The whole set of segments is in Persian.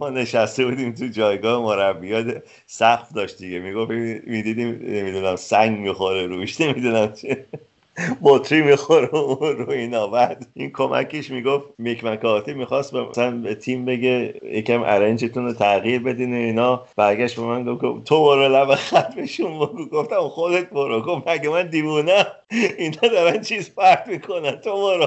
ما نشسته بودیم تو جایگاه مربیات سقف داشت دیگه. می‌گفت می‌دیدیم نمی‌دونم سنگ می‌خوره روش نمی‌دونم چه. بطری می‌خوره رو اینا. بعد این کمکش می‌گفت میک مکاتی می‌خواست مثلا به تیم بگه یکم ارنجتون رو تغییر بدین اینا. برگشت به من گفت تو برو لب خط بشون بگو. گفتم خودت برو. گفت مگه من دیوونه اینا دارن چیز پرت می‌کنن. تو برو.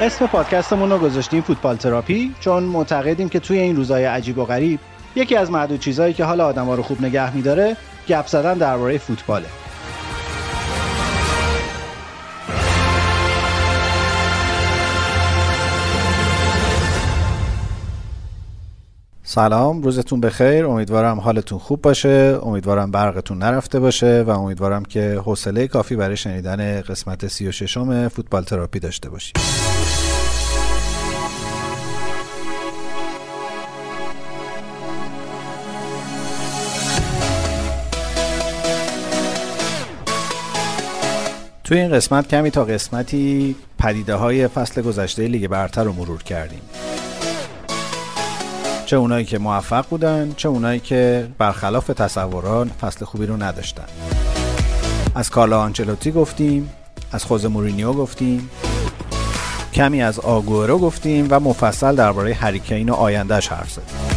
اسم پادکستمون رو گذاشتیم فوتبال تراپی چون معتقدیم که توی این روزهای عجیب و غریب یکی از معدود چیزهایی که حال آدما رو خوب نگه میداره گپ زدن درباره فوتباله. سلام روزتون بخیر. امیدوارم حالتون خوب باشه. امیدوارم برقتون نرفته باشه و امیدوارم که حوصله کافی برای شنیدن قسمت 36 م فوتبال تراپی داشته باشید توی این قسمت کمی تا قسمتی پدیده های فصل گذشته لیگ برتر رو مرور کردیم. چه اونایی که موفق بودن چه اونایی که برخلاف تصورات فصل خوبی رو نداشتن. از کارلو آنچلوتی گفتیم از خوزه مورینیو گفتیم کمی از آگوئرو گفتیم و مفصل درباره هری کین و آیندهش حرف زدیم.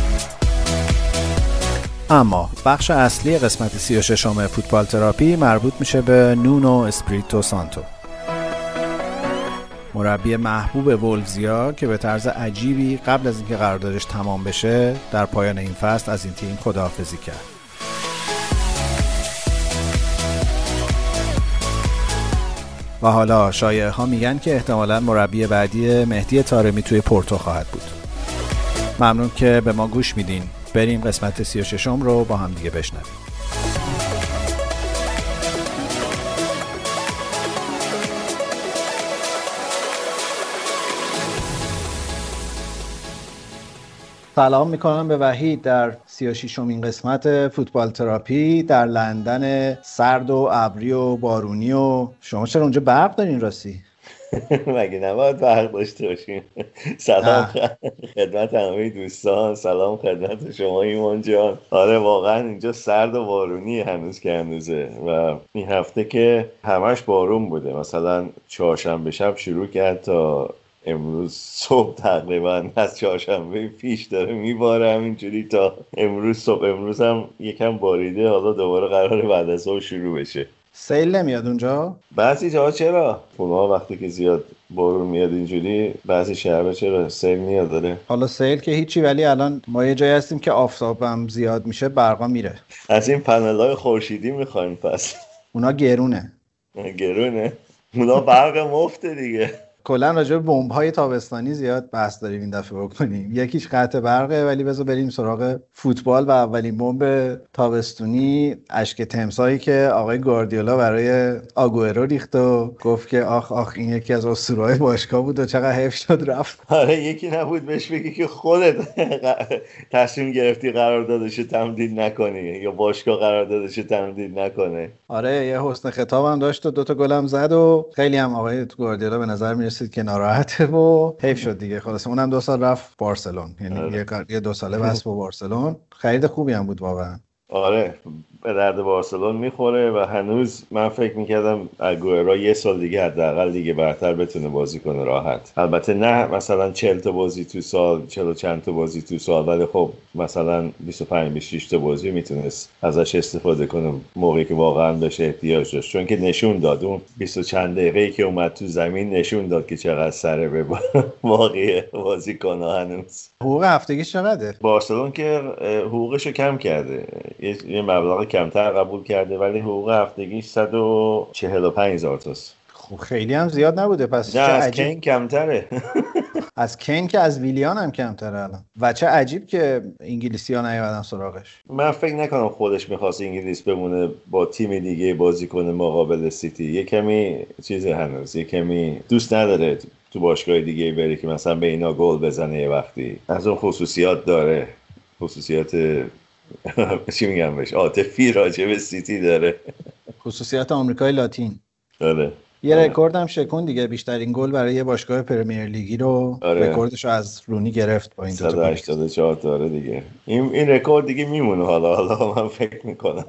اما بخش اصلی قسمت 36 م فوتبال تراپی مربوط میشه به نونو اسپریتو سانتو. مربی محبوب ولزیا که به طرز عجیبی قبل از اینکه قراردادش تمام بشه در پایان این فصل از این تیم خداحافظی کرد. و حالا شایعه ها میگن که احتمالا مربی بعدی مهدی تارمی توی پورتو خواهد بود. ممنون که به ما گوش میدین. بریم قسمت 36 رو با هم دیگه بشنویم. سلام می‌کنم به وحید در 36 امین قسمت فوتبال تراپی در لندن سرد و ابری و بارونی و شما چرا اونجا برق دارین راستی؟ مگه نباید برق داشته باشیم؟ سلام خدمت همه دوستان سلام خدمت شما ایمان جان. آره واقعا اینجا سرد و بارونی هنوز که هنوزه. و این هفته که همش بارون بوده. مثلا چهارشنبه شب شروع کرد تا امروز صبح تقریبا از چهارشنبه پیش داره میباره همینجوری تا امروز صبح. امروز هم یکم باریده. حالا دوباره قرار بعد از شروع بشه. سیل نمیاد اونجا؟ بعضی جاها چرا؟ خونه وقتی که زیاد بارون میاد اینجوری بعضی شهرها چرا سیل میاد داره؟ حالا سیل که هیچی ولی الان ما یه جایی هستیم که آفتابم زیاد میشه برقا میره. از این پنل های خورشیدی می‌خوایم پس. اونا گرونه. گرونه. اونا برق مفته دیگه. کلا راجع به بمب های تابستانی زیاد بحث داریم این دفعه بکنیم. یکیش قطع برقه ولی بذار بریم سراغ فوتبال و اولین بمب تابستونی اشک تمسایی که آقای گاردیولا برای آگوئرو ریخت و گفت که آخ آخ این یکی از اسطوره‌های باشگاه بود و چقدر حیف شد رفت. آره یکی نبود بهش بگی که خودت تصمیم گرفتی قراردادش تمدید نکنی یا باشگاه قراردادش تمدید نکنه. آره یه حسن خطاب هم داشت و دوتا گلم زد و خیلی هم آقای گاردیولا به نظر رسید که ناراحته و حیف شد دیگه. خلاص اونم دو سال رفت بارسلون. یعنی آره. یه دو ساله بس با بارسلون. خرید خوبی هم بود واقعا. آره. به درد بارسلون می‌خوره و هنوز من فکر می‌کردم اگوئرا یه سال دیگه حداقل دیگه برتر بتونه بازی کنه راحت. البته نه مثلا 40 تا بازی تو سال 40 چند تا بازی تو سال ولی خب مثلا 25 26 تا بازی می‌تونست ازش استفاده کنه موقعی که واقعا بهش احتیاج داشت. چون که نشون داد اون 20 چند دقیقه که اومد تو زمین نشون داد که چقدر سره به واقعی بازی کنه هنوز. حقوق هفتگی چقدره؟ بارسلون که حقوقش رو کم کرده. یه مبلغ کمتر قبول کرده ولی حقوق هفتگی 145 هزار تاست خب خیلی هم زیاد نبوده. پس نه از عجیب... کین کمتره. از کین که از ویلیان هم کمتره الان. و چه عجیب که انگلیسی ها نیومدن سراغش. من فکر نکنم خودش می‌خواست انگلیس بمونه با تیم دیگه بازی کنه مقابل سیتی. یه کمی چیز هنوز یه کمی دوست نداره تو باشگاه دیگه بره که مثلا به اینا گل بزنه یه وقتی. از اون خصوصیات داره. خصوصیات چی میگم بهش؟ عاطفی راجع به سیتی داره. خصوصیات آمریکای لاتین. آره. یه آره. رکورد هم شکوند دیگه بیشترین گل برای یه باشگاه پریمیر لیگی رو آره. رکوردش رو از رونی گرفت با این 184 داره دیگه. این این رکورد دیگه میمونه حالا. حالا من فکر می‌کنم.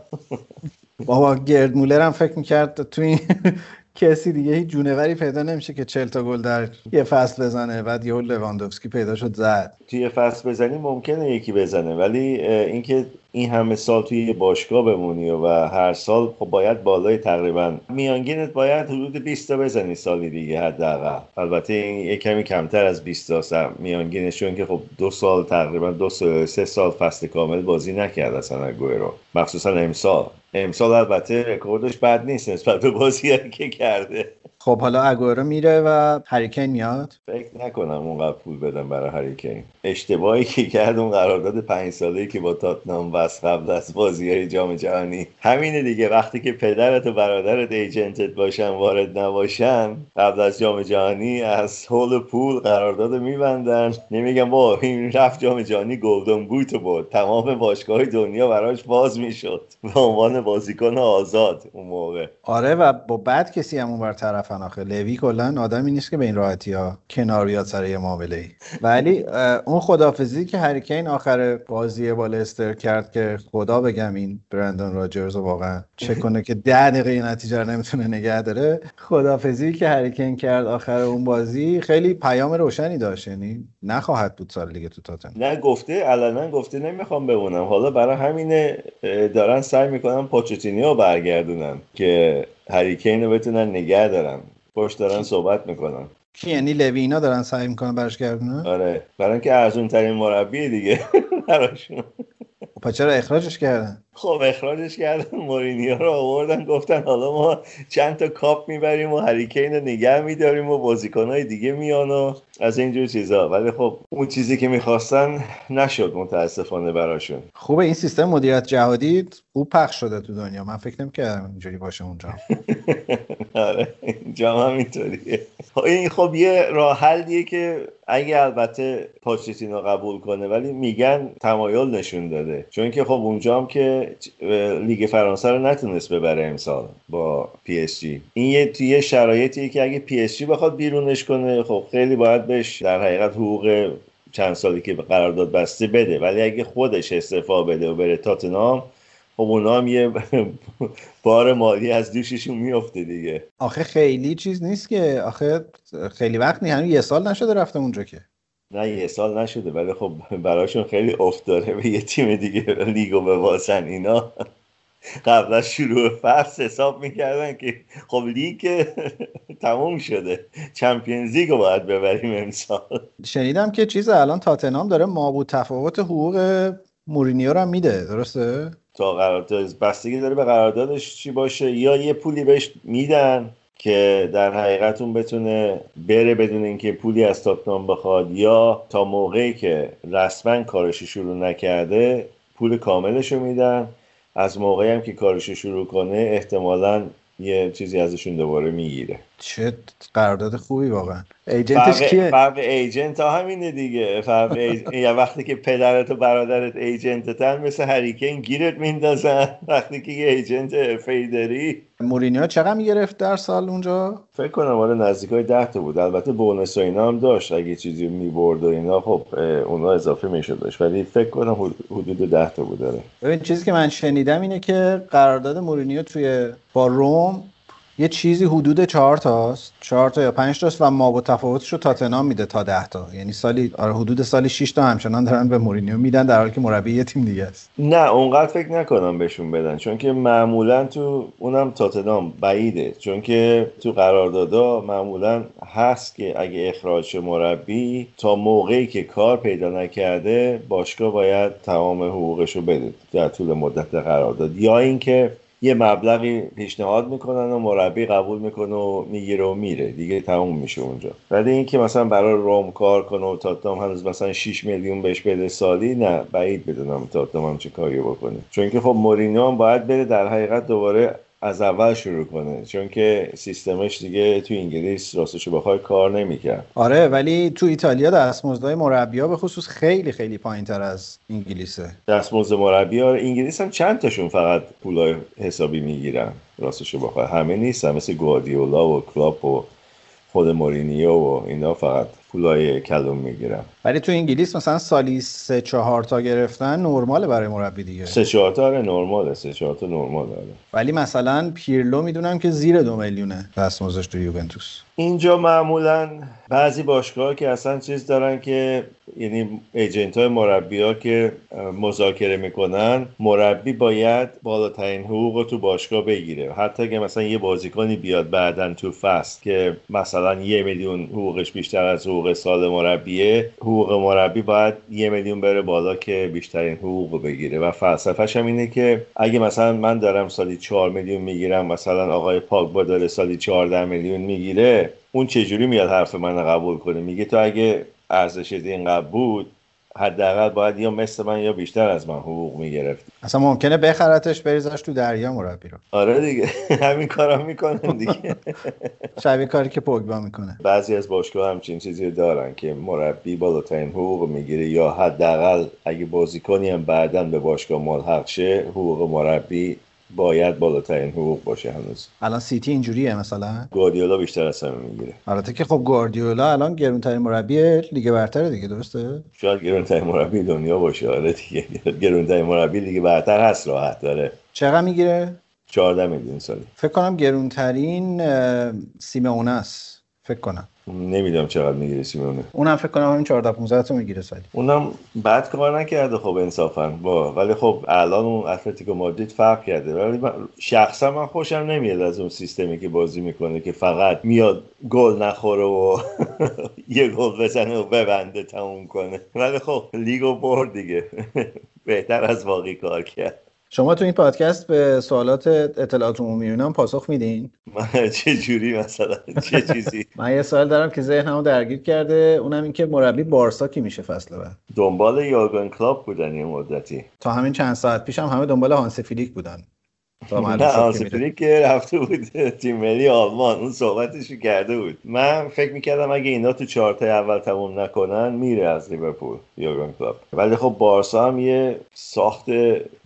بابا گرد مولر هم فکر می‌کرد تو این کسی دیگه هیچ جونوری پیدا نمیشه که 40 تا گل در یه فصل بزنه. بعد یهو لواندوفسکی پیدا شد زد. توی فصل بزنی ممکنه یکی بزنه ولی اینکه این همه سال توی باشگاه بمونی و هر سال خب باید بالای تقریبا میانگینت باید حدود 20 تا بزنی سالی دیگه حداقل. البته این یه کمی کمتر از 20 تا میانگینش چون که خب دو سال تقریبا دو سال سه سال فصل کامل بازی نکرد اصلا رو مخصوصا امسال. امسال البته رکوردش بد نیست نسبت به بازی که کرده. خب حالا اگورو میره و هریکین میاد؟ فکر نکنم اونقدر پول بدم برای هریکین. اشتباهی که کرد اون قرارداد پنج ساله که با تاتنام بس قبل از بازی های جام جهانی. همینه دیگه وقتی که پدرت و برادرت ایجنتت باشن وارد نباشن قبل از جام جهانی از حول پول قرارداد میبندن. نمیگم با این رفت جام جهانی گلدن بوت بود تمام باشگاه دنیا براش باز می‌شد. به عنوان بازیکن آزاد اون موقع. آره و با بعد کسی هم اون طرف آخه. لوی کلا آدمی نیست که به این راحتی ها کنار بیاد سر یه معامله ای. ولی اون خدافزی که هریکین آخر بازی با لستر کرد که خدا بگم این برندن راجرز واقعا چه کنه که ده دقیقه نتیجه رو نمی‌تونه نگه داره. خدافزی که هریکین کرد آخر اون بازی خیلی پیام روشنی داشت. یعنی نخواهد بود سال دیگه تو تاتن نه گفته علنا گفته نمی‌خوام بمونم. حالا برای همین دارن سعی می‌کنن پوچتینو برگردونن که هری کین رو بتونن نگه دارن. پشت دارن صحبت می‌کنن. کی یعنی لوی اینا دارن سعی می‌کنن برش گردونن؟ آره. برای اینکه ارزون ترین مربی دیگه براشون. خب چرا اخراجش کردن؟ خب اخراجش کردن. مورینیو رو آوردن گفتن حالا ما چند تا کاپ می‌بریم و هری کین رو نگه میداریم و بازیکنهای دیگه میان و از اینجور چیزا. ولی خب اون چیزی که می‌خواستن نشد متاسفانه براشون. خوبه این سیستم مدیریت جهادی خوب پخش شده تو دنیا. من فکر نمی‌کردم اینجوری باشه اونجا. آره اینجا هم اینطوریه این خب یه راه حلیه که اگه البته پوچتینو قبول کنه ولی میگن تمایل نشون داده. چون که خب اونجا هم که لیگ فرانسه رو نتونست ببره امسال با پی اس جی. این یه توی شرایطی که اگه پی اس جی بخواد بیرونش کنه خب خیلی باید بهش در حقیقت حقوق چند سالی که قرارداد بسته بده. ولی اگه خودش استعفا بده و بره تاتنام خب اونا هم یه بار مالی از دوششون میفته دیگه. آخه خیلی چیز نیست که. آخه خیلی وقت نی همین یه سال نشده رفته اونجا که. نه یه سال نشده ولی خب براشون خیلی افت داره به یه تیم دیگه لیگو ببازن اینا. قبل از شروع فصل حساب می‌کردن که خب لیگ تموم شده. چمپیونز لیگ رو باید ببریم امسال. شنیدم که چیز الان تاتنام داره مابود تفاوت حقوق مورینیو رو هم میده درسته؟ تا قرارداد بستگی داره به قراردادش چی باشه یا یه پولی بهش میدن که در حقیقت اون بتونه بره بدون اینکه پولی از تاتنام بخواد یا تا موقعی که رسما کارش شروع نکرده پول کاملش رو میدن. از موقعی هم که کارش شروع کنه احتمالا یه چیزی ازشون دوباره می‌گیره. چه قرارداد خوبی واقعا. ایجنتش کیه؟ فرق ایجنت ها همینه دیگه. فرق یا وقتی که پدرت و برادرت ایجنتتن مثل هریکین گیرت میندازن. وقتی که یه ایجنت داری. مورینیو چقدر می‌گرفت در سال اونجا؟ فکر کنم آره نزدیکای 10 تا بود. البته بونس و اینا هم داشت. اگه چیزی می‌برد و اینا خب اونا اضافه می‌شد داشت ولی فکر کنم حدود 10 تا بود داره ببین چیزی که من شنیدم اینه که قرارداد مورینیو توی با روم یه چیزی حدود چهار تاست چهار تا یا پنج تاست و ما با تفاوتش رو تاتنام میده تا ده تا. یعنی سالی آره حدود سالی 6 تا همچنان دارن به مورینیو میدن در حالی که مربی یه تیم دیگه است. نه اونقدر فکر نکنم بهشون بدن چون که معمولا تو اونم تاتنام بعیده. چون که تو قراردادا معمولا هست که اگه اخراج مربی تا موقعی که کار پیدا نکرده باشگاه باید تمام حقوقش رو بده در طول مدت قرارداد. یا اینکه یه مبلغی پیشنهاد می‌کنن و مربی قبول می‌کنه و می‌گیره و میره. دیگه تموم میشه اونجا. ولی اینکه مثلا برای روم کار کنه و تاتنام هنوز مثلا 6 میلیون بهش بده سالی نه. بعید بدونم تاتنام چه کاری بکنه. چون که خب مورینیو باید بره در حقیقت دوباره از اول شروع کنه چون که سیستمش دیگه تو انگلیس راستش بخوای کار نمی‌کرد. آره ولی تو ایتالیا دستمزدهای مربیا به خصوص خیلی خیلی پایین تر از انگلیسه. دستمزد مربیا انگلیس هم چند تاشون فقط پولای حسابی می‌گیرن راستش بخوای. همه نیستن مثل گواردیولا و کلاپ و خود مورینیو و اینا فقط. پولای کلون می‌گیرن ولی تو انگلیس مثلا سالی سه چهار تا گرفتن نرماله برای مربی دیگه. سه چهار تا آره نرماله. سه چهار تا نرماله ولی مثلا پیرلو می‌دونم که زیر دو میلیونه دستمزدش تو یوونتوس. اینجا معمولا بعضی باشگاه که اصلا چیز دارن که یعنی ایجنت های مربی ها که مذاکره می‌کنن مربی باید بالاترین حقوق تو باشگاه بگیره. حتی اگه مثلا یه بازیکنی بیاد بعدا تو فست که مثلا یه میلیون حقوقش بیشتر از حقوق سال مربیه حقوق مربی باید یه میلیون بره بالا که بیشترین حقوق بگیره. و فلسفهش هم اینه که اگه مثلا من دارم سالی 4 میلیون می‌گیرم مثلا آقای پاگبا داره سالی 14 میلیون می‌گیره اون چجوری میاد حرف من قبول کنه؟ میگه تو اگه ارزش اینقدر بود حداقل باید یا مثل من یا بیشتر از من حقوق می‌گرفت اصلا ممکنه بخرتش بریزش تو دریا مربی رو. آره دیگه. همین کارا می‌کنن دیگه. شبیه کاری که پوگبا می‌کنه. بعضی از باشگاه همچین چیزی دارن که مربی بالاترین حقوق می‌گیره یا حداقل اگه بازیکنی هم بعدا به باشگاه ملحق شه حقوق مربی باید بالاترین حقوق باشه هنوز. الان سیتی اینجوریه مثلا؟ گواردیولا بیشتر از همه می‌گیره. البته که خب گواردیولا الان گرونترین مربی لیگ برتر دیگه درسته؟ شاید گرونترین مربی دنیا باشه. آره دیگه. گرونترین مربی لیگ برتر هست راحت داره. چقدر می‌گیره؟ 14 میلیون سالی. فکر کنم گرونترین سیمونه است فکر کنم. نمی‌دونم چقدر می‌گیره سیمونه اونم فکر کنم همین 14 15 تا می‌گیره سالی. اونم بعد کار نکرده خب انصافا. با ولی خب الان اون اتلتیکو مادرید فرق کرده. ولی شخصا من خوشم نمیاد از اون سیستمی که بازی می‌کنه که فقط میاد گل نخوره و یه گل بزنه و ببنده تموم کنه. ولی خب لیگو برد دیگه. بهتر از واقعی کار کرد. شما تو این پادکست به سوالات اطلاعات عمومی اینا پاسخ میدین؟ چه جوری مثلا؟ چه چیزی؟ من یه سوال دارم که ذهنمو درگیر کرده اونم این که مربی بارسا کی میشه فصل بعد؟ دنبال یورگن کلوپ بودن یه مدتی. تا همین چند ساعت پیشم هم همه دنبال هانسی فلیک بودن. نه فلیک که رفته بود تیم ملی آلمان اون صحبتش کرده بود. من فکر می‌کردم اگه اینا تو چهارتای اول تموم نکنن میره از لیورپول یورگن کلوپ ولی خب بارسا هم یه ساخت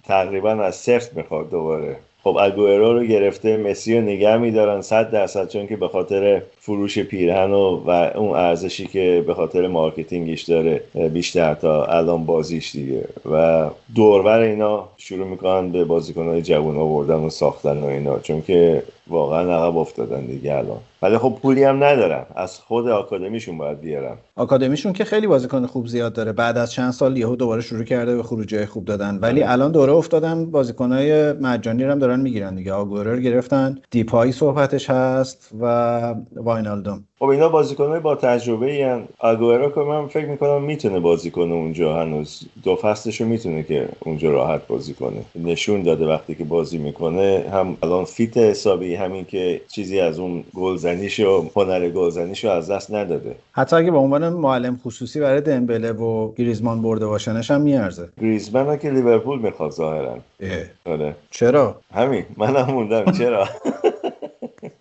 تقریبا از صفر می‌خواد دوباره. خب اگوئرو رو گرفته مسی رو نگه میدارن صد درصد چون که به خاطر فروش پیرهن و, و اون ارزشی که به خاطر مارکتینگش داره بیشتر تا الان بازیش دیگه. و دورور اینا شروع می‌کنن به بازیکنهای جوان آوردن و ساختن و اینا. چون که واقعا عقب افتادن دیگه الان. ولی خب پولی هم ندارن از خود آکادمیشون باید بیارن آکادمیشون که خیلی بازیکن خوب زیاد داره. بعد از چند سال یهو دوباره شروع کرده به خروجی خوب دادن. ولی آره. الان دوره افتادن بازیکنهای مجانی هم دارن می‌گیرن دیگه. آگورر گرفتن. دیپای صحبتش هست و واینالدوم. خب اینا بازیکنهای با تجربه این اگوئرو که من فکر می‌کنم می‌تونه بازی کنه اونجا هنوز دو فصلشو می‌تونه که اونجا راحت بازی کنه. نشون داده وقتی که بازی می‌کنه هم الان فیت حسابی همین که چیزی از اون گلزنیش و هنر گلزنیش رو از دست نداده. حتی اگه به عنوان معلم خصوصی برای دمبله و گریزمان برده باشنش هم میارزه. گریزمان که لیورپول می‌خواد ظاهرا. آره. چرا؟ همین. منم موندم. چرا؟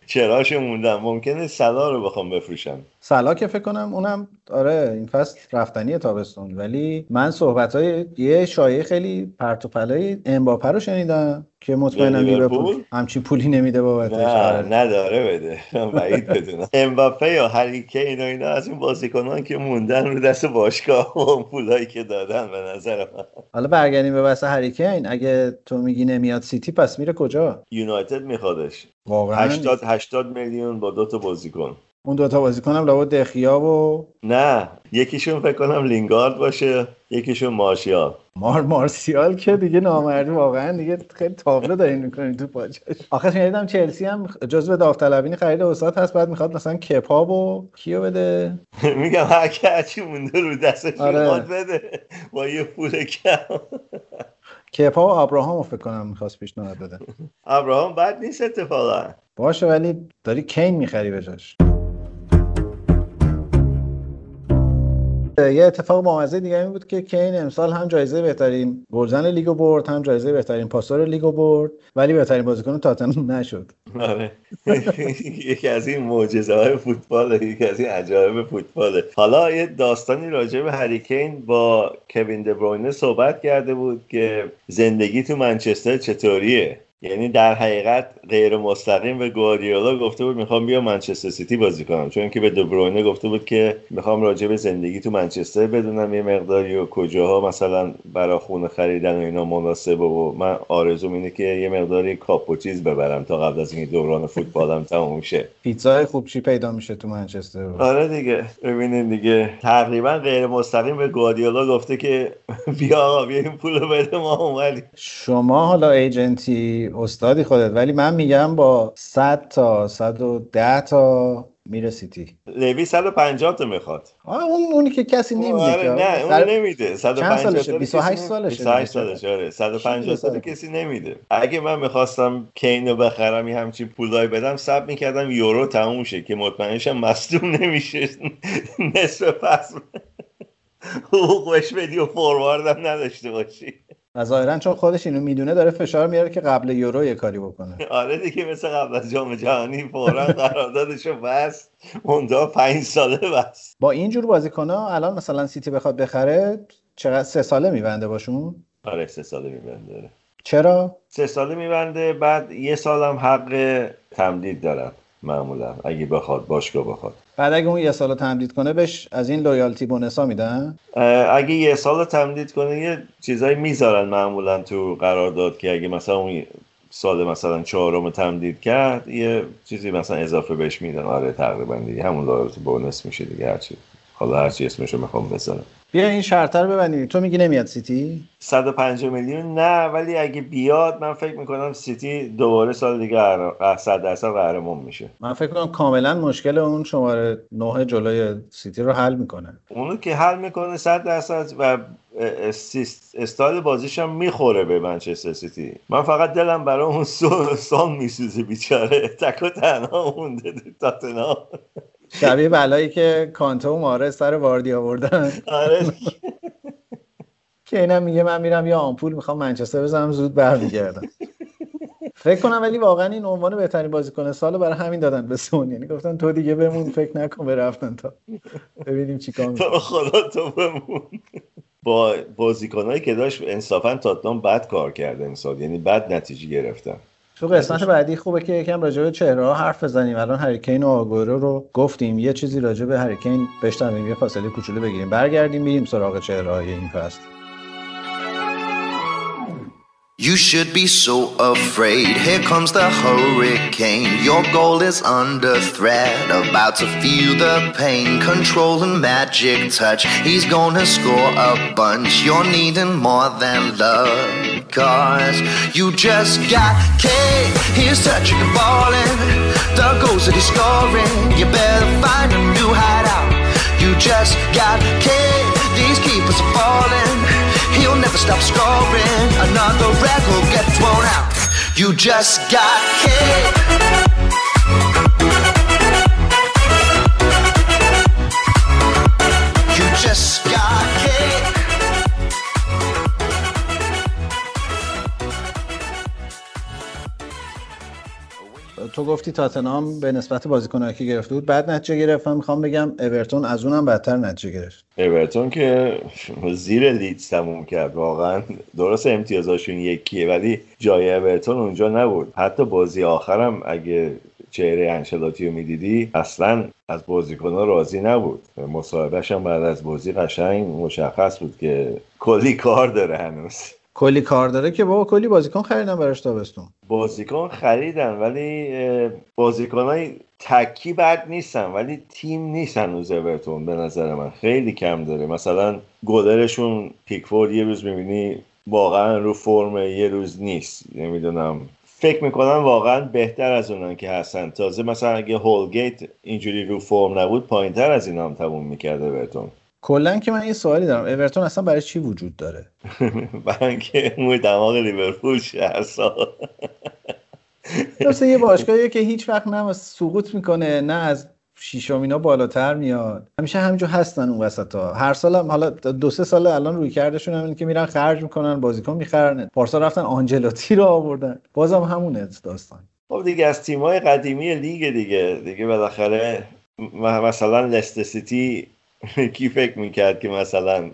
چراش موندم. ممکنه سلا رو بخوام بفروشم. سلا که فکر کنم اونم آره این فصل رفتنی تابستون. ولی من صحبت های یه شایعه خیلی پرت و پلای امباپه رو شنیدم. که مطمئنم لیورپول؟ همچین پولی نمیده بابتش نه. نداره بده. بعید بدونم. امباپه یا هریکین و اینا از این بازیکنان که موندن رو دست باشگاه و پولایی که دادن به نظر من. حالا برگردیم به بحث هریکین اگه تو میگی نمیاد سیتی پس میره کجا؟ یونایتد میخوادش. واقعا 80 80 میلیون با دو تا بازیکن. اون دوتا بازیکن هم لابد دخیا و نه یکیشون فکر کنم لینگارد باشه یکیشون مارشیال. مار مارسیال که دیگه نامردی واقعا دیگه خیلی تابلو دارین می‌کنین تو پاچش آخه شنیدم چلسی هم جزو داوطلبین خرید استاد هست بعد می‌خواد مثلا کپاب و کیو بده؟ میگم هر کی هرچی مونده رو دستش آره. بده. با یه پول کم. کپا و ابراهام فکر کنم می‌خواست پیشنهاد بده. ابراهام بعد نیست اتفاقا. باشه ولی داری کین می‌خری بجاش. یه اتفاق بامزه دیگه این بود که کین امسال هم جایزه بهترین گلزن لیگو برد هم جایزه بهترین پاسور لیگو برد ولی بهترین بازیکن تاتنهام نشد. آره. یکی از این معجزه های فوتبال یکی از این عجایب فوتباله حالا یه داستانی راجع به هریکین با کوین دبروینه صحبت کرده بود که زندگی تو منچستر چطوریه؟ یعنی در حقیقت غیر مستقیم به گواردیولا گفته بود می‌خوام بیا منچستر سیتی بازی کنم. چون که به دوبروینه گفته بود که می‌خوام راجع به زندگی تو منچستر بدونم یه مقداری و کجاها مثلا برا خونه خریدن و اینا مناسبه و من آرزوم اینه که یه مقداری کاپ و چیز ببرم تا قبل از اینکه دوران فوتبالم تموم شه. پیتزای خوب چی پیدا میشه تو منچستر؟ آره دیگه. ببینین دیگه. تقریبا غیر مستقیم به گواردیولا گفته که بیا آقا بیا این پولو بده ما اومدیم. شما حالا ایجنتی استادی خودت. ولی من میگم با 100 تا 110 تا میره سیتی. لوی 150 تا می‌خواد. آه اون اونی که کسی نمیده آره نه اون سر... نمیده. 150 تا 28 سالشه 28 سالشه آره. 150 تا کسی نمیده. اگه من می‌خواستم کین رو بخرم یه همچین پولای بدم سب می‌کردم یورو تموم شه که مطمئنشم مصدوم نمیشه. نصف فصل حقوقش بدی و فورواردم نداشته باشی. و ظاهرا چون خودش اینو می‌دونه داره فشار میاره که قبل یورو یه کاری بکنه. آره دیگه مثل قبل از جام جهانی فورا قراردادشو بس اونجا پنج ساله بس با اینجور بازیکن‌ها الان مثلا سیتی بخواد بخره چقدر سه ساله میبنده باشون؟ آره سه ساله میبنده چرا؟ سه ساله میبنده بعد یه سالم حق تمدید دارن معمولا. اگه بخواد باشگاه بخواد. بعد اگه اون یه سال تمدید کنه بهش از این لویالتی بونسا میدن؟ اگه یه سال تمدید کنه یه چیزایی می‌ذارن معمولا تو قرارداد که اگه مثلا اون سال مثلا چهارم تمدید کرد یه چیزی مثلا اضافه بهش میدن. آره تقریبا دیگه همون loyalty bonus میشه دیگه هرچی. حالا هرچی اسمشو می‌خوام بذارم. بیا این شرط رو ببندیم. تو میگی نمیاد سیتی؟ 150 میلیون نه ولی اگه بیاد من فکر می‌کنم سیتی دوباره سال دیگه 100 درصد قهرمان میشه. من فکر کنم کاملا مشکل اون شماره 9 جلوی سیتی رو حل می‌کنه. اونو که حل می‌کنه 100 درصد و استایل بازیش هم می‌خوره به منچستر سیتی. من فقط دلم برای اون سال میسوزه بیچاره. تک و تنها مونده تاتنهام. شبیه بلایی که کانتو و ماره سر واردی آوردن. آره. که اینم میگه من میرم یا آمپول می‌خوام منچستر بزنم زود برمیگردم. فکر کنم ولی واقعا این عنوان بهترین بازیکن سال برای همین دادن به سون یعنی گفتن تو دیگه بمون فکر نکن به رفتن تا ببینیم چیکار تو خدا تو بمون. با بازیکنایی که داشت انصافا تاتنام بد کار کرده امسال. یعنی بد نتیجه گرفتن. تو قسمت بعدی خوبه که یکم راجع به چهره ها حرف بزنیم. الان هریکین و آگورو رو گفتیم. یه چیزی راجع به هریکین بشنویم یه فاصله کوچولو بگیریم. برگردیم بریم سراغ چهره های این فصل. You should be so afraid. Here comes the hurricane. Your goal is under threat. About to feel the pain. Control and magic touch. He's gonna score a bunch. You're needing more than love. Cause you just got K. He's touching the ball and. The goals that he's scoring. You better find a new hideout. You just got K. These keepers are falling. He'll never stop scoring. Another record get thrown out. You just got hit. تو گفتی تاتنام به نسبت بازیکنایی که گرفته بود بعد نتیجه گرفت. من می‌خوام بگم اورتون از اونم بدتر نتیجه گرفت. اورتون که زیر لیدز تموم کرد. واقعا درست امتیازاشون یکیه ولی جای اورتون اونجا نبود. حتی بازی آخرم اگه چهره انشلاتی رو می‌دیدی اصلا از بازیکن راضی نبود. مصاحبهش هم بعد از بازی قشنگ مشخص بود که کلی کار داره هنوز. کلی کار داره که بابا کلی بازیکن خریدن براش تابستون. بازیکن خریدن ولی های تکی بد نیستن ولی تیم نیست هنوز اورتون به نظر من. خیلی کم داره. مثلا گلرشون پیکفورد یه روز می‌بینی واقعا رو فرم یه روز نیست. نمی‌دونم. فکر می‌کنم واقعا بهتر از اونان که هستن. تازه مثلا اگه هولگیت اینجوری رو فرم نبود پایینتر از این هم تموم می‌کرده بهتون کلا که من یه سوالی دارم. اورتون اصلا برای چی وجود داره؟ برای اینکه موی دماغ لیورپول اصلا. درسته یه باشگاهیه که هیچ وقت نه سقوط می‌کنه نه از شیشم اینا بالاتر میاد. همیشه همینجور هستن اون وسط ها هر سال هم حالا دو سه سال الان روی کردشون هم که میرن خرج می‌کنن بازیکن می‌خرن. پارسال رفتن آنجلوتی رو آوردن. بازم همونه داستان. خب دیگه از تیمای قدیمی لیگ دیگه. دیگه بالاخره مثلا لست سیتی کی فکر می‌کرد که مثلا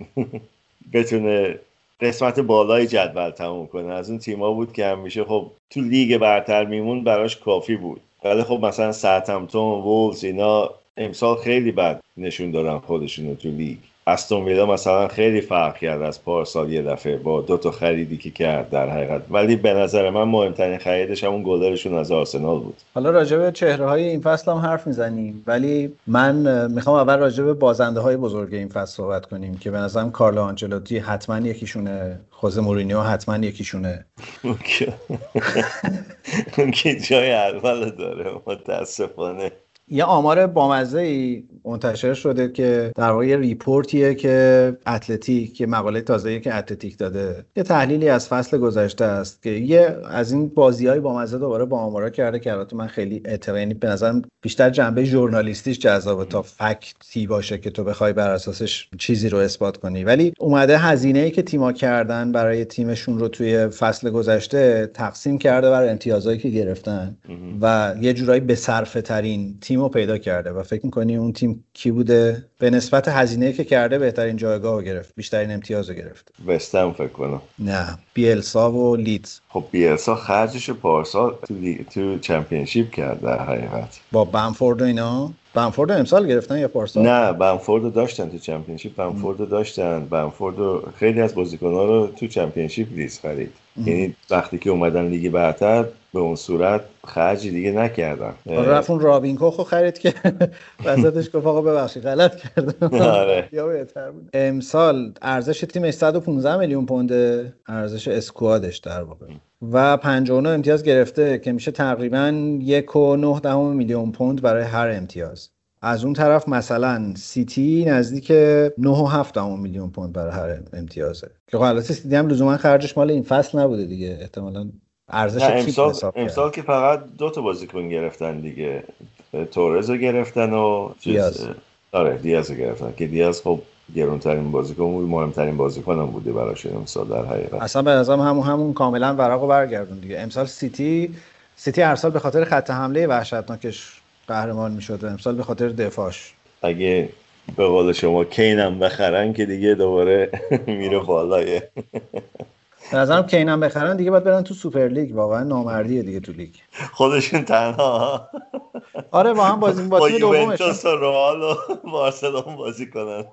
بتونه قسمت بالای جدول تموم کنه. از اون تیما بود که همیشه خب تو لیگ برتر میمون براش کافی بود. ولی خب مثلا ساعتمتون وولز اینا امسال خیلی بد نشون دارن خودشون تو لیگ. استون ویلا مثلا خیلی فرق کرد از پارسال یه دفعه با دو تا خریدی که کرد در حقیقت. ولی به نظر من مهمترین خریدش همون گلرشون از آرسنال بود. حالا راجع به چهره های این فصل هم حرف می‌زنیم ولی من می‌خوام اول راجع به بازنده های بزرگ این فصل صحبت کنیم که به نظرم کارلو آنچلوتی حتما یکیشونه خوزه مورینیو حتما یکیشونه. اون که جای اول داره متاسفانه. یه آمار بامزه ای منتشر شده که در واقع report یه که اتلتیک که مقاله تازه که اتلتیک داده یه تحلیلی از فصل گذشته است که یه از این بازی های بامزه دوباره با آمارا کرده که البته من خیلی اعتقادی به نظرم بیشتر جنبه ژورنالیستیش جذابه تا fact ی باشه که تو بخوای بر اساسش چیزی رو اثبات کنی. ولی اومده هزینه ای که تیما کردن برای تیمشون رو توی فصل گذشته تقسیم کرده بر امتیازهایی که گرفتن و یه جورایی به صرفه ترین تیم رو پیدا کرده و فکر می‌کنی اون تیم کی بوده؟ به نسبت هزینه که کرده بهترین جایگاه رو گرفت بیشترین امتیاز رو گرفت. وستم فکر کنم. نه بیلسا و لیدز. خب بیلسا خرجش پارسال تو, تو چمپیونشیپ کرد در حقیقت. با بنفورد و اینا؟ بنفورد امسال گرفتن یا پارسال نه بنفورد داشتن تو چمپیونشیپ. بنفورد داشتن. بنفورد خیلی از بازیکن‌ها رو تو Championship لیدز خرید. یعنی وقتی که اومدن لیگ برتر به اون صورت خرجی دیگه نکردن. آره، رفت اون رابین کوخو خرید که وسطش گفت آقا ببخشید غلط کردم. آره. یا بهتر بود. امسال ارزش تیمش 115 میلیون پونده ارزش squad ش در واقع. و 59 امتیاز گرفته که میشه تقریبا یک و نه دهم میلیون پوند برای هر امتیاز. از اون طرف مثلا سیتی نزدیک 9 و 7 میلیون پوند برای هر امتیازه. که خب البته سیتی هم لزوما خرجش مال این فصل نبوده دیگه. احتمالاً ارزش امسال, امسال که فقط دو تا بازیکن گرفتن دیگه. تورز رو گرفتن و دیاز. آره دیاز رو گرفتن. که دیاز خب گرونترین بازیکن بود مهمترین بازیکن هم بوده براش امسال در حقیقت. اصلا به نظرم همون همون کاملا ورق برگردون دیگه. امسال سیتی سیتی هر سال به خاطر خط حمله وحشتناکش قهرمان می‌شد و امسال به خاطر دفاعش. اگه به قول شما کینم بخرن که دیگه دوباره میره بالای. به نظرم کینم بخرن دیگه باید برن تو سوپر لیگ. واقعا نامردیه دیگه تو لیگ. خودشون تنها. آره با هم بازی با تیم دومش و رئال و بارسلون بازی کنن.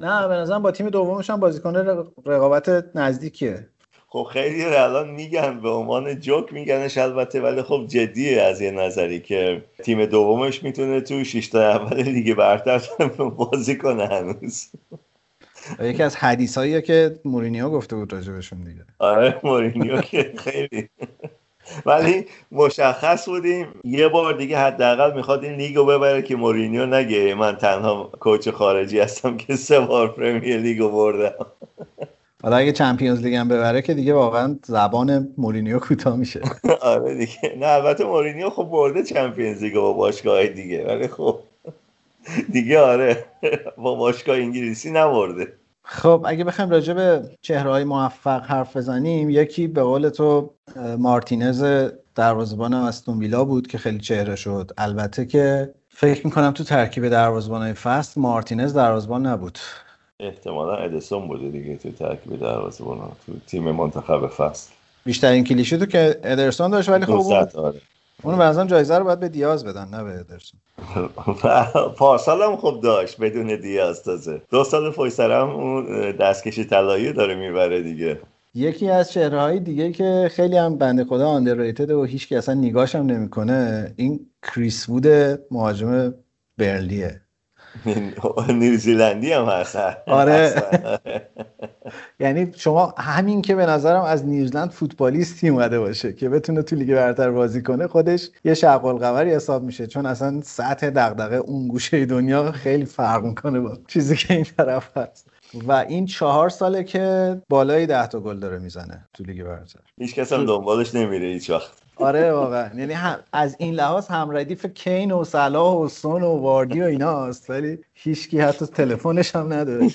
نه به نظرم با تیم دومش هم بازیکن رقابت نزدیکیه. خب خیلی الان میگن به عنوان جوک میگنش البته ولی خب جدیه از یه نظری که تیم دومش می‌تونه تو شیشتا اول لیگ برتر بازی کنه هنوز. یکی از حدیث هایی که مورینیو گفته بود راجبشون دیگه. آره مورینیو که خیلی. ولی مشخص بودیم یه بار دیگه حداقل می‌خواد این لیگو ببره که مورینیو نگه. من تنها coach خارجی هستم که سه بار Premier League و بردم. حالا اگه Champions League هم ببره که دیگه واقعا زبان مورینیو کوتاه میشه. آره دیگه. نه البته مورینیو خب برده Champions League با باشگاه دیگه. ولی خب دیگه آره. با باشگاه انگلیسی نبرده. خب اگه بخوایم راجع به چهره های موفق حرف بزنیم یکی به قول تو مارتینز دروازه‌بان استون ویلا بود که خیلی چهره شد. البته که فکر می‌کنم تو ترکیب دروازه‌بان فصل مارتینز دروازه‌بان نبود. احتمالا ادیسون بوده دیگه تو ترکیب دروازه‌بان تو تیم منتخب فصل. بیشترین کلیشه تو که ادرسون داشت ولی خب اون اون بعضا جایزه رو باید به دیاز بدن نه به ادرسون. پارسال هم خوب داشت بدون دیاز تازه. دو سال پشت هم اون دستکشی طلایی داره می‌بره دیگه. یکی از چهره دیگه که خیلی هم بنده خدا underrated و هیچ که اصلا نگاش هم نمی‌کنه این کریس وود مهاجم برنلیه نیوزیلندی هم هست. آره. یعنی شما همین که به نظرم از نیوزلند فوتبالیستی اومده باشه که بتونه تو لیگ برتر بازی کنه خودش یه شق القمری حساب میشه. چون اصلا سطح دغدغه اون گوشه دنیا خیلی فرق می‌کنه با چیزی که این طرف هست. و این چهار ساله که بالای ده تا گل داره می‌زنه تو لیگ برتر. هیچ کس هم دنبالش نمیره هیچ وقت. آره واقعا. یعنی از این لحاظ هم ردیف کین و صلاح و سون و واردی و اینا هست ولی هیچکی حتی تلفنش هم نداره.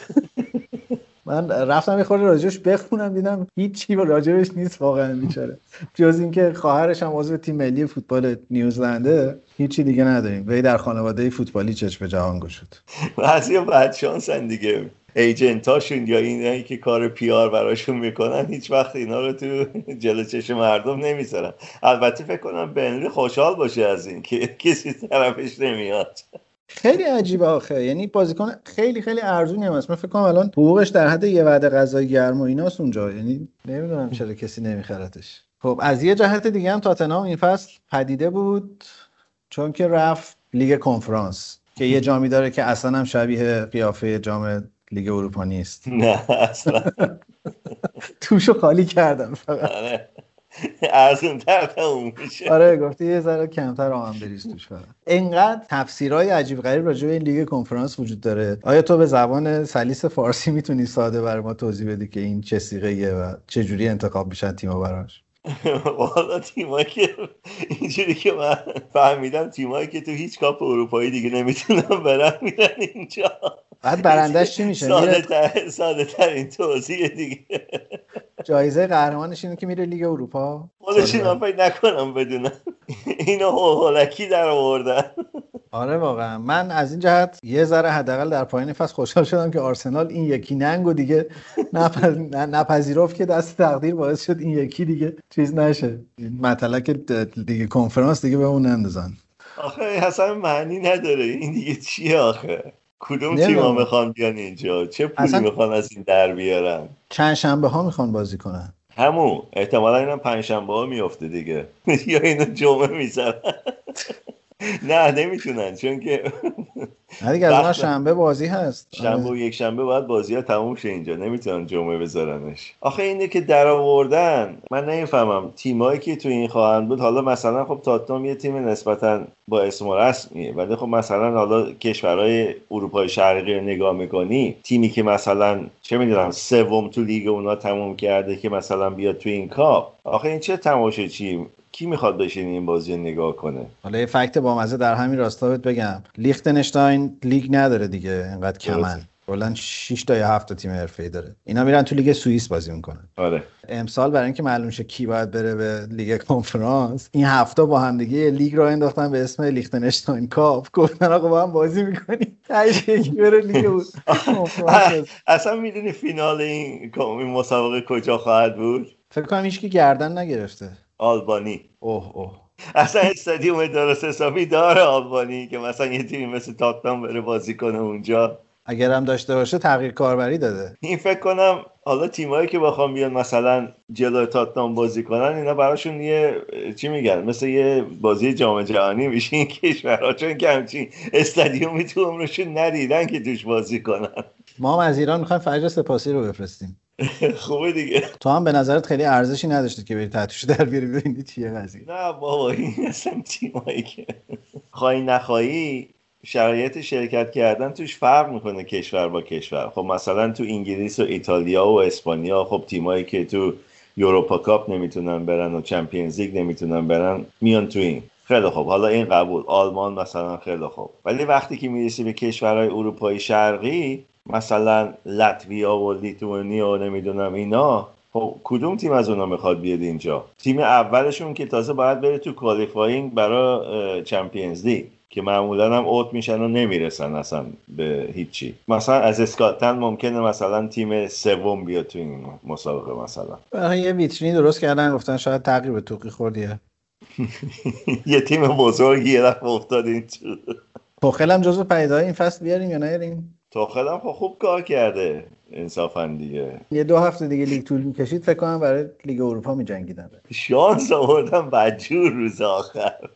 من رفتم یه خورده راجبش بخونم دیدم هیچی راجبش نیست واقعا بیچاره جز اینکه خواهرش هم عضو تیم ملی فوتبال نیوزلنده هیچی دیگه نداریم. وی در خانواده فوتبالی چشم جهان گشود. بعضی بعد شانسن دیگه. ایجنتاشون یا اینایی که کار پیار براشون می‌کنن هیچ وقت اینا رو تو جلو چشم مردم نمی‌ذارن. البته فکر کنم بنری خوشحال باشه از این که کسی طرفش نمیاد. خیلی عجیبه آخه. یعنی بازیکن خیلی خیلی ارزونی هم من فکر کنم الان حقوقش در حد یه وعده غذای گرم و ایناست اونجا. یعنی نمی‌دونم چرا کسی نمیخرتش خب از یه جهت دیگه هم تاتنهام این فصل پدیده بود چون که رفت لیگ کنفرانس که یه جامی داره که اصلا هم شبیه قیافه جام لیگ اروپا نیست. نه اصلا. توشو خالی کردم فقط. آره. ارزون تر تموم میشه. آره گفتی یه ذره کمتر آهن بریز توش فقط. اینقدر تفسیرهای عجیب غریب راجع به این لیگ کنفرانس وجود داره. آیا تو به زبان سلیس فارسی می‌تونی ساده برای ما توضیح بدی که این چه سیغه و چه جوری انتخاب میشن تیم‌ها براش؟ والا تیمایی که اینجوری که من فهمیدم تیمایی که تو هیچ کاپ اروپایی دیگه نمی‌تونن برن میرن اینجا. بعد برندش چی میشه؟ ساده تر, ساده تر این توضیح دیگه. جایزه قهرمانش اینه که میره لیگ اروپا. خودش من فکر نکنم بدونم. اینو هولکی در آوردن. آره واقعا. من از این جهت یه ذره حداقل در پایین فصل خوشحال شدم که آرسنال این یکی ننگ و دیگه نپذیرفت که دست تقدیر باعث شد این یکی دیگه چیز نشه. مطلق دیگه کنفرانس دیگه به اون نندازن. آخه اصلا معنی نداره. این دیگه چیه آخه؟ کدوم تیم ها می‌خوان بیان اینجا؟ چه پولی اصلا... می‌خوان از این در بیارن؟ چند شنبه ها می‌خوان بازی کنن. همون. احتمالا اینم پنج شنبه ها میفته دیگه. یا اینو جمعه می‌زنن. نه نمی‌تونن چون که نه دیگه از شنبه بازی هست. شنبه و یک شنبه باید بازی ها تموم شه اینجا نمی‌تونن جمعه بذارنش آخه اینه که در آوردن من نمی‌فهمم تیمایی که تو این خواهند بود حالا مثلا خب تاتنام یه تیم نسبتا با اسم و رسمیه ولی خب مثلا حالا کشورهای اروپای شرقی رو نگاه می‌کنی تیمی که مثلا چه می‌دونم سوم تو لیگ اونا تموم کرده که مثلا بیاد تو این کاپ. آخه این چه تماشه چی کی می‌خواد بشین این بازی نگاه کنه؟ حالا یه فکت با مزه در همین راستا بگم. لیختنشتاین لیگ نداره دیگه اینقدر کمن. کلا 6 تا یا 7 تا تیم حرفه‌ای داره. اینا میرن تو لیگ سوئیس بازی می‌کنن. آره. امسال برای اینکه معلوم شه کی باید بره به لیگ کنفرانس این هفت تا با هم دیگه لیگ راه انداختن به اسم لیختنشتاین کاپ. گفتن آقا با هم بازی می‌کنیم. تهش یکی بره لیگ بود اصلا می‌دونی فینال این مسابقه کجا خواهد بود؟ فکر کنم هیچ گردن نگرفته. آلبانی. اوه اوه. اصلا استادیوم درست حسابی داره آلبانی که مثلا یه تیم مثل تاتنام بره بازی کنه اونجا. اگر هم داشته باشه تغییر کاربری داده. این فکر کنم حالا تیمایی که بخوام بیان مثلا جلوی تاتنام بازی کنن اینا براشون یه چی میگن؟ مثل یه بازی جام جهانی میشه این کشورها چون که همچین استادیومی تو عمرشون ندیدن که توش بازی کنن. ما هم از ایران می‌خوایم فرج سپاسی رو بفرستیم. خوبه دیگه. تو هم به نظرت خیلی ارزشی نداشتی که بری تحتش در بیاری ببینی چیه قضیه. نه بابا این اصلا تیمایی که خواهی نخواهی شرایط شرکت کردن توش فرق می‌کنه کشور با کشور. خب مثلا تو انگلیس و ایتالیا و اسپانیا خب تیمایی که تو Europa Cup نمی‌تونن برن و Champions League نمی‌تونن برن میان تو این. خیلی خوب. حالا این قبول. آلمان مثلا خیلی خوب. ولی وقتی که می‌رسی به کشورهای اروپایی شرقی مثلا لاتویا و لیتوانی و نمی‌دونم اینا. خب کدوم تیم از اونا می‌خواد بیاد اینجا؟ تیم اولشون که تازه باید بره تو qualifying برای Champions League که معمولا هم اوت میشن و نمی‌رسن اصلا به هیچی. مثلا از اسکاتلند ممکنه مثلا تیم سوم بیاد تو این مسابقه مثلا. یه ویترینی درست کردن گفتن شاید تقریب توقی خوردیه یه تیم بزرگی یه دفعه افتاد این تو هم جزو پیدای این فصل بیاریم یا نیاریم؟ توخل هم خب خوب کار کرده انصافا دیگه. یه دو هفته دیگه لیگ طول می‌کشید فکر کنم برای لیگ اروپا میجنگیدن. شانس آوردن بدجور روز آخر.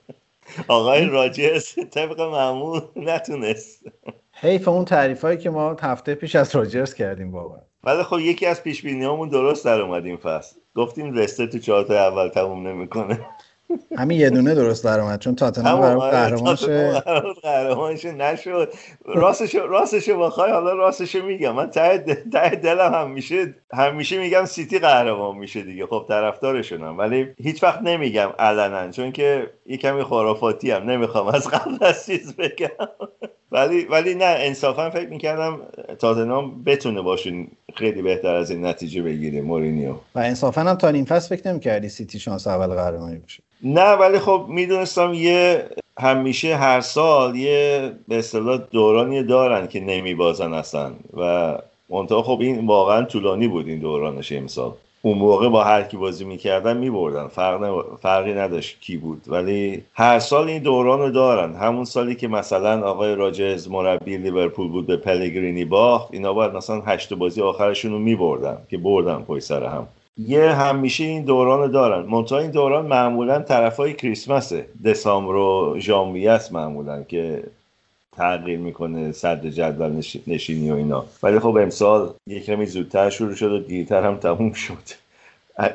آقای راجرز طبق معمول نتونست. حیف اون تعریف هایی که ما هفته پیش از راجرز کردیم بابا ولی خب یکی از پیش بینی درست در اومد این فصل. گفتیم رسته تو چهار اول تموم نمی‌کنه. همین یه دونه درست در اومد چون تاتنهام برای آره، قهرمانش قهرمانش نشد. راستش راستش بخوای حالا راستش میگم. من ته دلم همیشه همیشه میگم سیتی قهرمان میشه دیگه. خب طرفدارشونم ولی هیچ وقت نمیگم علنا چون که یه کمی خرافاتی هم. نمی‌خوام از قبل از چیز بگم. ولی ولی نه انصافا فکر می‌کردم تاتنهام بتونه باشون خیلی بهتر از این نتیجه بگیره مورینیو. و انصافا هم تا این فصل فکر نمی‌کردی سیتی شانس اول قهرمانی بشه نه ولی خب می‌دونستم یه همیشه هر سال یه به اصطلاح دورانی دارن که نمیبازن اصلا. و منتها خب این واقعا طولانی بود این دورانش امسال. اون موقع با هر کی بازی می‌کردن میبردن. فرق فرقی نداشت کی بود. ولی هر سال این دوران رو دارن. همون سالی که مثلا آقای راجز مربی لیورپول بود به پلگرینی باخت اینا باید مثلا هشت بازی آخرشون رو میبردن که بردن پای سر هم. یه همیشه این دوران دارن. منتها این دوران معمولا طرفای کریسمسه. دسامبر و ژانویه است معمولا که تغییر می‌کنه صدر جدول نشینی و اینا. ولی خب امسال یک کمی زودتر شروع شد و دیرتر هم تموم شد.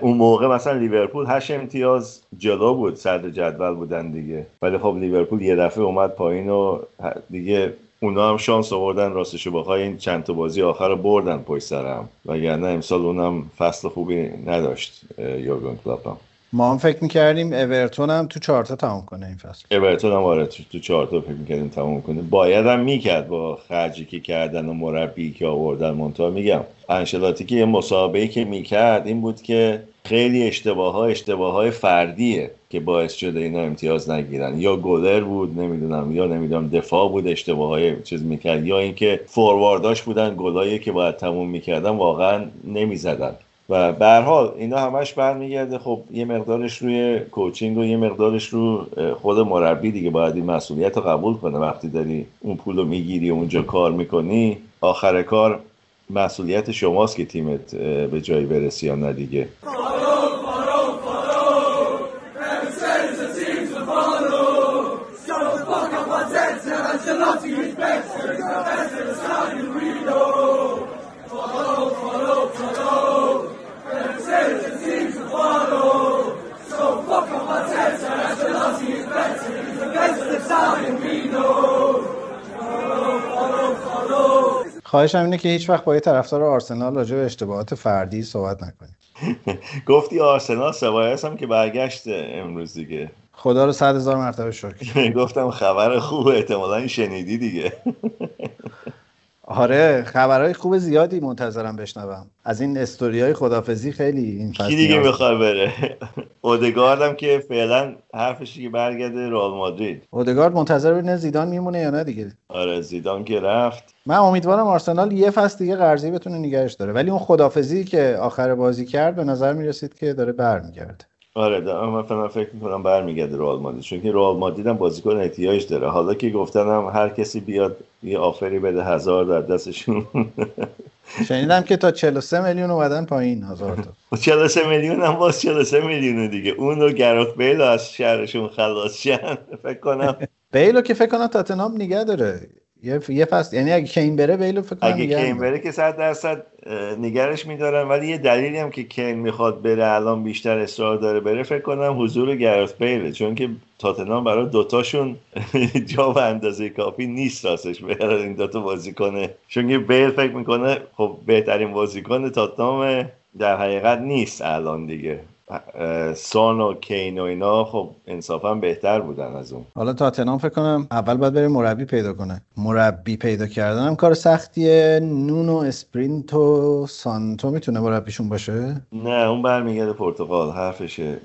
اون موقع مثلا لیورپول هشت امتیاز جلو بود صدر جدول بودن دیگه. ولی خب لیورپول یه دفعه اومد پایین و دیگه اونا هم شانس آوردن راستش بخوای این چند تا بازی آخر رو بردن پشت سر هم. وگرنه امسال اونم فصل خوبی نداشت یورگن کلاپ هم. ما هم فکر می‌کردیم اورتون هم تو چارتا تموم کنه این فصل. اورتون هم آره تو چارتا فکر می‌کردیم تموم کنه. باید هم می‌کرد با خرجی که کردن و مربی که آوردن منتها. میگم انشلاتی که یه مسابقه که می‌کرد این بود که خیلی اشتباه ها اشتباه های فردیه که باعث شده اینا امتیاز نگیرن. یا گلر بود نمی‌دونم یا نمی‌دونم دفاع بود اشتباه های چیز می‌کرد. یا اینکه فوروارداش بودن گلایی که باید تموم می‌کردن واقعا نمی‌زدن. و به حال اینا همش برمیگرده. خب یه مقدارش روی کوچینگ و یه مقدارش رو خود مربی دیگه باید این مسئولیت رو قبول کنه. وقتی داری اون پول رو می‌گیری و اونجا کار می‌کنی آخر کار مسئولیت شماست که تیمت به جایی برسی یا نه دیگه. خواهشم اینه که هیچ وقت با یه طرفدار آرسنال راجع به اشتباهات فردی صحبت نکنیم. گفتی آرسنال سوایس هم که برگشت امروز دیگه. خدا رو صد هزار مرتبه شکر. گفتم خبر خوب احتمالا شنیدی دیگه. آره خبرهای خوب زیادی منتظرم بشنوم. از این استوری های خدافزی خیلی این کی دیگه می‌خواد بره؟ اودگاردم که فعلا حرفش که برگرده رئال مادرید. اودگارد منتظر ببینه زیدان میمونه یا نه دیگه. آره زیدان که رفت. من امیدوارم آرسنال یه فصل دیگه قرضی بتونه نگهش داره. ولی اون خدافزی که آخر بازی کرد به نظر می‌رسید که داره برمیگرده. آره من فعلا فکر می‌کنم برمیگرده رئال مادرید چون که رئال مادرید هم بازیکن احتیاج داره. حالا که گفتنم هر کسی بیاد یه آفری بده هزار در دستشون. شنیدم که تا 43 میلیون اومدن پایین هزار تا. 43 میلیون هم باز 43 میلیون دیگه. اون رو گرات بیل از شهرشون خلاص شن. فکر کنم. بیلو که فکر کنم تاتنهام نگه داره. یه یه فصل یعنی اگه کین بره بیلو فکر کنم اگه کین بره که 100 درصد نگرش میدارن ولی یه دلیلی هم که کین می‌خواد بره الان بیشتر اصرار داره بره فکر کنم حضور گرت بیله چون که تاتنهام برای دوتاشون جا به اندازه کافی نیست راستش بره این دوتا بازی کنه چون که بیل فکر می‌کنه خب بهترین بازیکن تاتنهام در حقیقت نیست الان دیگه. سان و کین و اینا خب انصافا بهتر بودن از اون. حالا تاتنام فکر کنم اول باید بره مربی پیدا کنه. مربی پیدا کردن هم کار سختیه. نونو اسپریتو سانتو می‌تونه مربیشون باشه؟ نه اون برمیگرده پرتغال. حرفشه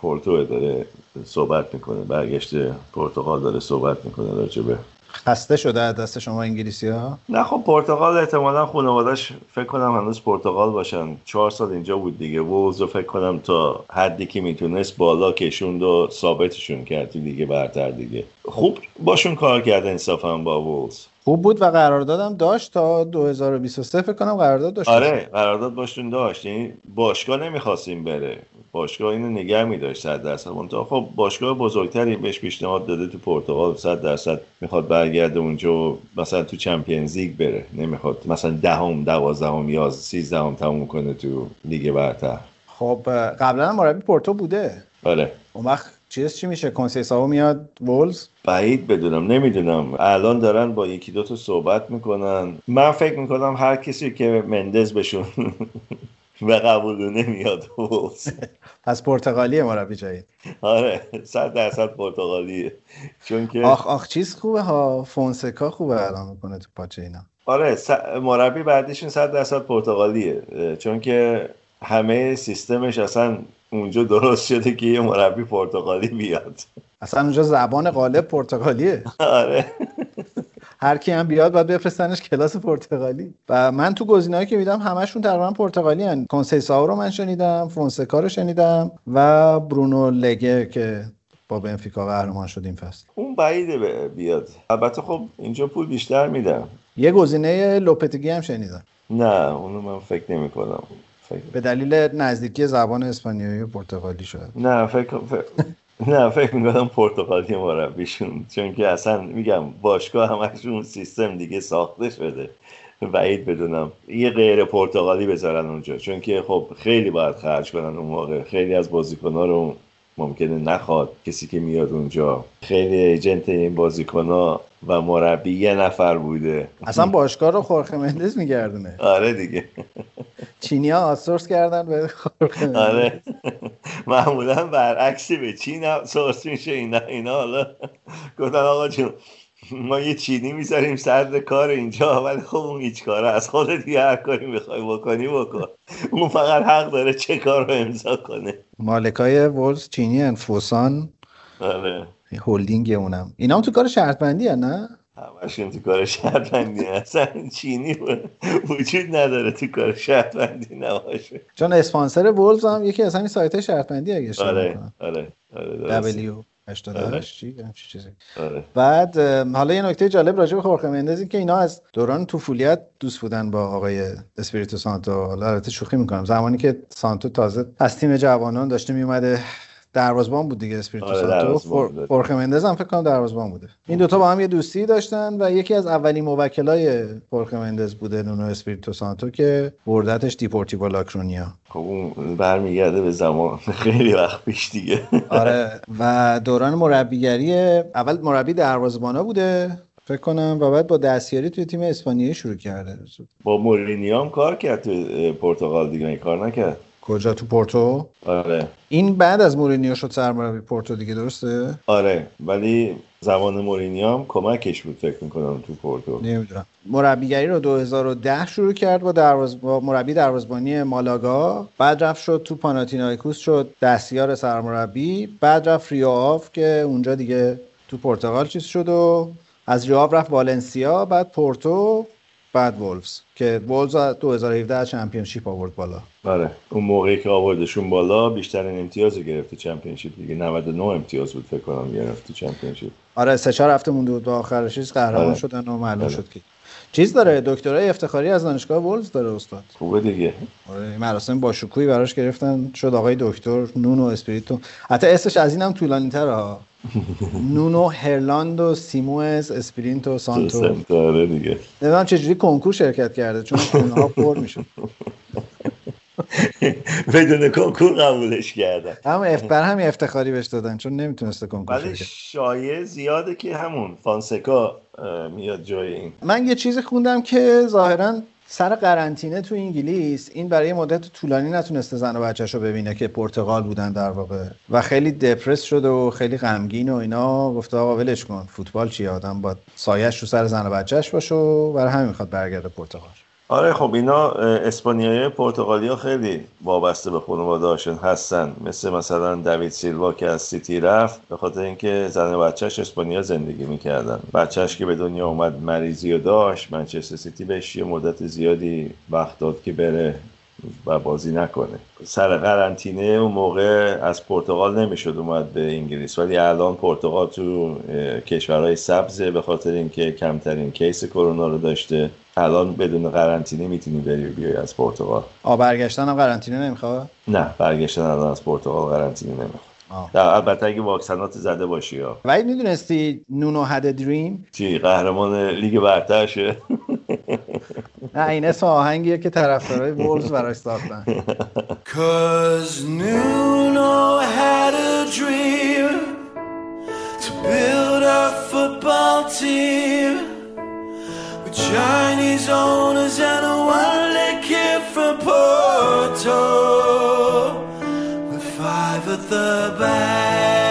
پورتو داره صحبت می‌کنه برگشته پرتغال داره صحبت می‌کنه راجبه خسته شده از دست شما انگلیسی ها نه خب پرتغال احتمالا خانوادش فکر کنم هنوز پرتغال باشن. چهار سال اینجا بود دیگه. وولوز فکر کنم تا حدی که می‌تونست بالا کشوند و ثابتشون کرد لیگ برتر دیگه. خوب باشون کار کرده انصافا با وولز. خوب بود و قراردادم داشت تا 2023 فکر کنم قرارداد داشت. آره قرارداد باشون داشت. یعنی باشگاه نمی‌خواستیم بره. باشگاه اینو نگه میداشت 100 درصد. منتها خب باشگاه بزرگتری بهش پیشنهاد داده تو پرتغال 100 درصد می‌خواد برگرده اونجا و مثلا تو چمپیونز لیگ بره. نمی‌خواد مثلا دهم دوازدهم یا سیزدهم تموم کنه تو لیگ برتر. خب قبلا مربی پورتو بوده. آره اون وقت چیز چی میشه؟ کنسیساو میاد وولز؟ بعید بدونم نمی‌دونم. الان دارن با یکی دو تا صحبت می‌کنن. من فکر می‌کنم هر کسی که مندز بشون و قبول نمیاد. پس پرتغالیه مربی جدید. آره صد درصد پرتغالیه. چون که آخ آخ چیز خوبه ها فونسکا خوبه الان می‌کنه تو پاچه اینا. آره س... مربی بعدیشون صد درصد پرتغالیه. چون که همه سیستمش اصلا اونجا درست شده که یه مربی پرتغالی بیاد. اصلا اونجا زبان غالب پرتغالیه. آره. هر کی هم بیاد باید بفرستنش کلاس پرتغالی. و من تو گزینه‌ای که میدم همشون تقریبا پرتغالی ان کنسیساو رو من شنیدم فونسکا رو شنیدم و برونو لگه که با بنفیکا قهرمان شد این فصل. اون بعیده بیاد. البته خب اینجا پول بیشتر میدم یه گزینه لوپتگی هم شنیدم. نه اونو من فکر نمی کنم به دلیل نزدیکی زبان اسپانیایی و پرتغالی شد نه فکر, فکر... نه فکر می‌کنم پرتغالی مربیشون چون که اصلا میگم باشگاه همشون سیستم دیگه ساخته شده. بعید بدونم. یه غیر پرتغالی بذارن اونجا چون که خب خیلی باید خرج کنن اون موقع. خیلی از ها رو ممکنه نخواد کسی که میاد اونجا. خیلی ایجنت این ها و مربی یه نفر بوده. اصلا باشگاه رو خورخه مندز میگردونه. آره دیگه. چینی ها آسورس کردن به خورخه آره. معمولا برعکسی به چین سورس میشه اینا اینا حالا گفتن آقا جون ما یه چینی می‌ذاریم سرد کار اینجا ولی خب اون هیچ کاره از خود دیگه هر کاری می‌خوای بکنی بکن. اون فقط حق داره چه کار رو امضا کنه. مالکای ولز چینی فوسان. آره هولدینگ اونم. اینا هم تو کار شرط بندی نه؟ همشون تو کار شرط بندی اصلا چینی وجود نداره تو کار شرط بندی نباشه. چون اسپانسر وولوز هم یکی از همین سایت شرط بندی دیگه آره آره آره 88 چی؟ چیزی. آره. بعد حالا یه نکته جالب راجع به خورخه مندز که اینا از دوران طفولیت دوست بودن با آقای اسپریتو سانتو. حالا البته شوخی می‌کنم. زمانی که سانتو تازه از تیم جوانان داشته میومده دروازبان بود دیگه اسپریتو آره سانتو. خورخه مندز هم فکر کنم دروازبان بوده. این دوتا با هم یه دوستی داشتن و یکی از اولین موکلای خورخه مندز بوده نونو اسپریتو سانتو که بردتش دیپورتیو لاکرونیا. خب اون برمیگرده به زمان خیلی وقت پیش دیگه. آره و دوران مربیگری اول مربی دروازبانا بوده فکر کنم و بعد با دستیاری توی تیم اسپانیایی شروع کرده. با مورینیو هم کار کرد تو پرتغال دیگه کار نکرد. کجا تو پورتو؟ آره. این بعد از مورینیو شد سرمربی پورتو دیگه درسته؟ آره ولی زمان مورینیو هم کمکش بود فکر می‌کنم تو پورتو. نمی‌دونم. مربیگری رو 2010 شروع کرد با, دروز... با مربی دروازبانی مالاگا. بعد رفت شد تو پاناتینایکوس شد دستیار سرمربی. بعد رفت ریو آو که اونجا دیگه تو پرتغال چیز شد و از ریو آو رفت والنسیا بعد پورتو. بعد وولفز که وولفز 2017 Championship آورد بالا. آره اون موقعی که آوردشون بالا بیشترین امتیاز گرفت Championship دیگه. 99 امتیاز بود فکر کنم گرفت Championship. آره سه چهار هفته مونده بود. آخرش چیز قهرمان آره. شدن و معلوم آره. شد که چیز داره دکترای افتخاری از دانشگاه وولوز داره استاد. خوبه دیگه. آره مراسم با شکوهی براش گرفتن. شد آقای دکتر نونو اسپریتو. حتی اسمش از اینم طولانی تره نونو هرلاندر سیموز اسپریتو سانتو. آره دیگه. نمی‌دونم چجوری کنکور شرکت کرده چون اونها پر میشه بدون کنکور قبولش کردن. هم اف بر هم افتخاری بهش دادن چون نمی‌تونسته کنکور ولی شایع زیاده که همون فانسکا میاد جای این. من یه چیزی خوندم که ظاهرا سر قرنطینه تو انگلیس این برای مدت طولانی نتونسته زن و بچهش رو ببینه که پرتغال بودن در واقع. و خیلی دپرس شده و خیلی غمگین و اینا. گفته آقا ولش کن فوتبال چیه؟ آدم با سایش رو سر زن و بچهش باشه و برای همین می‌خواد برگرده پرتغال. آره خب اینا اسپانیایی پرتغالی ها خیلی وابسته به خانواده هستن. مثل مثلا داوید سیلوا که از سیتی رفت به خاطر اینکه زن و بچهش اسپانیا زندگی می‌کردن. بچهش که به دنیا اومد مریضی و داشت منچستر سیتی بهش یه مدت زیادی وقت داد که بره و بازی نکنه. سر قرنطینه اون موقع از پرتغال نمی‌شد اومد به انگلیس. ولی الان پرتغال تو کشورهای سبزه به خاطر اینکه کمترین case کرونا رو داشته. الان بدون قرنطینه می‌تونی بری بیای از پرتغال. آ برگشتن هم قرنطینه نمی‌خواد نه برگشتن الان از پرتغال قرنطینه نمی‌خواد البته اگه واکسنات زده باشی ها ولی می‌دونستی نونو هد دریم چی قهرمان لیگ برتر شه نه این اسم آهنگیه که طرفدارای وولز براش ساختن. Cause Nuno had a dream to build a football team. With Chinese owners and a one-leg kid from Porto. With five at the back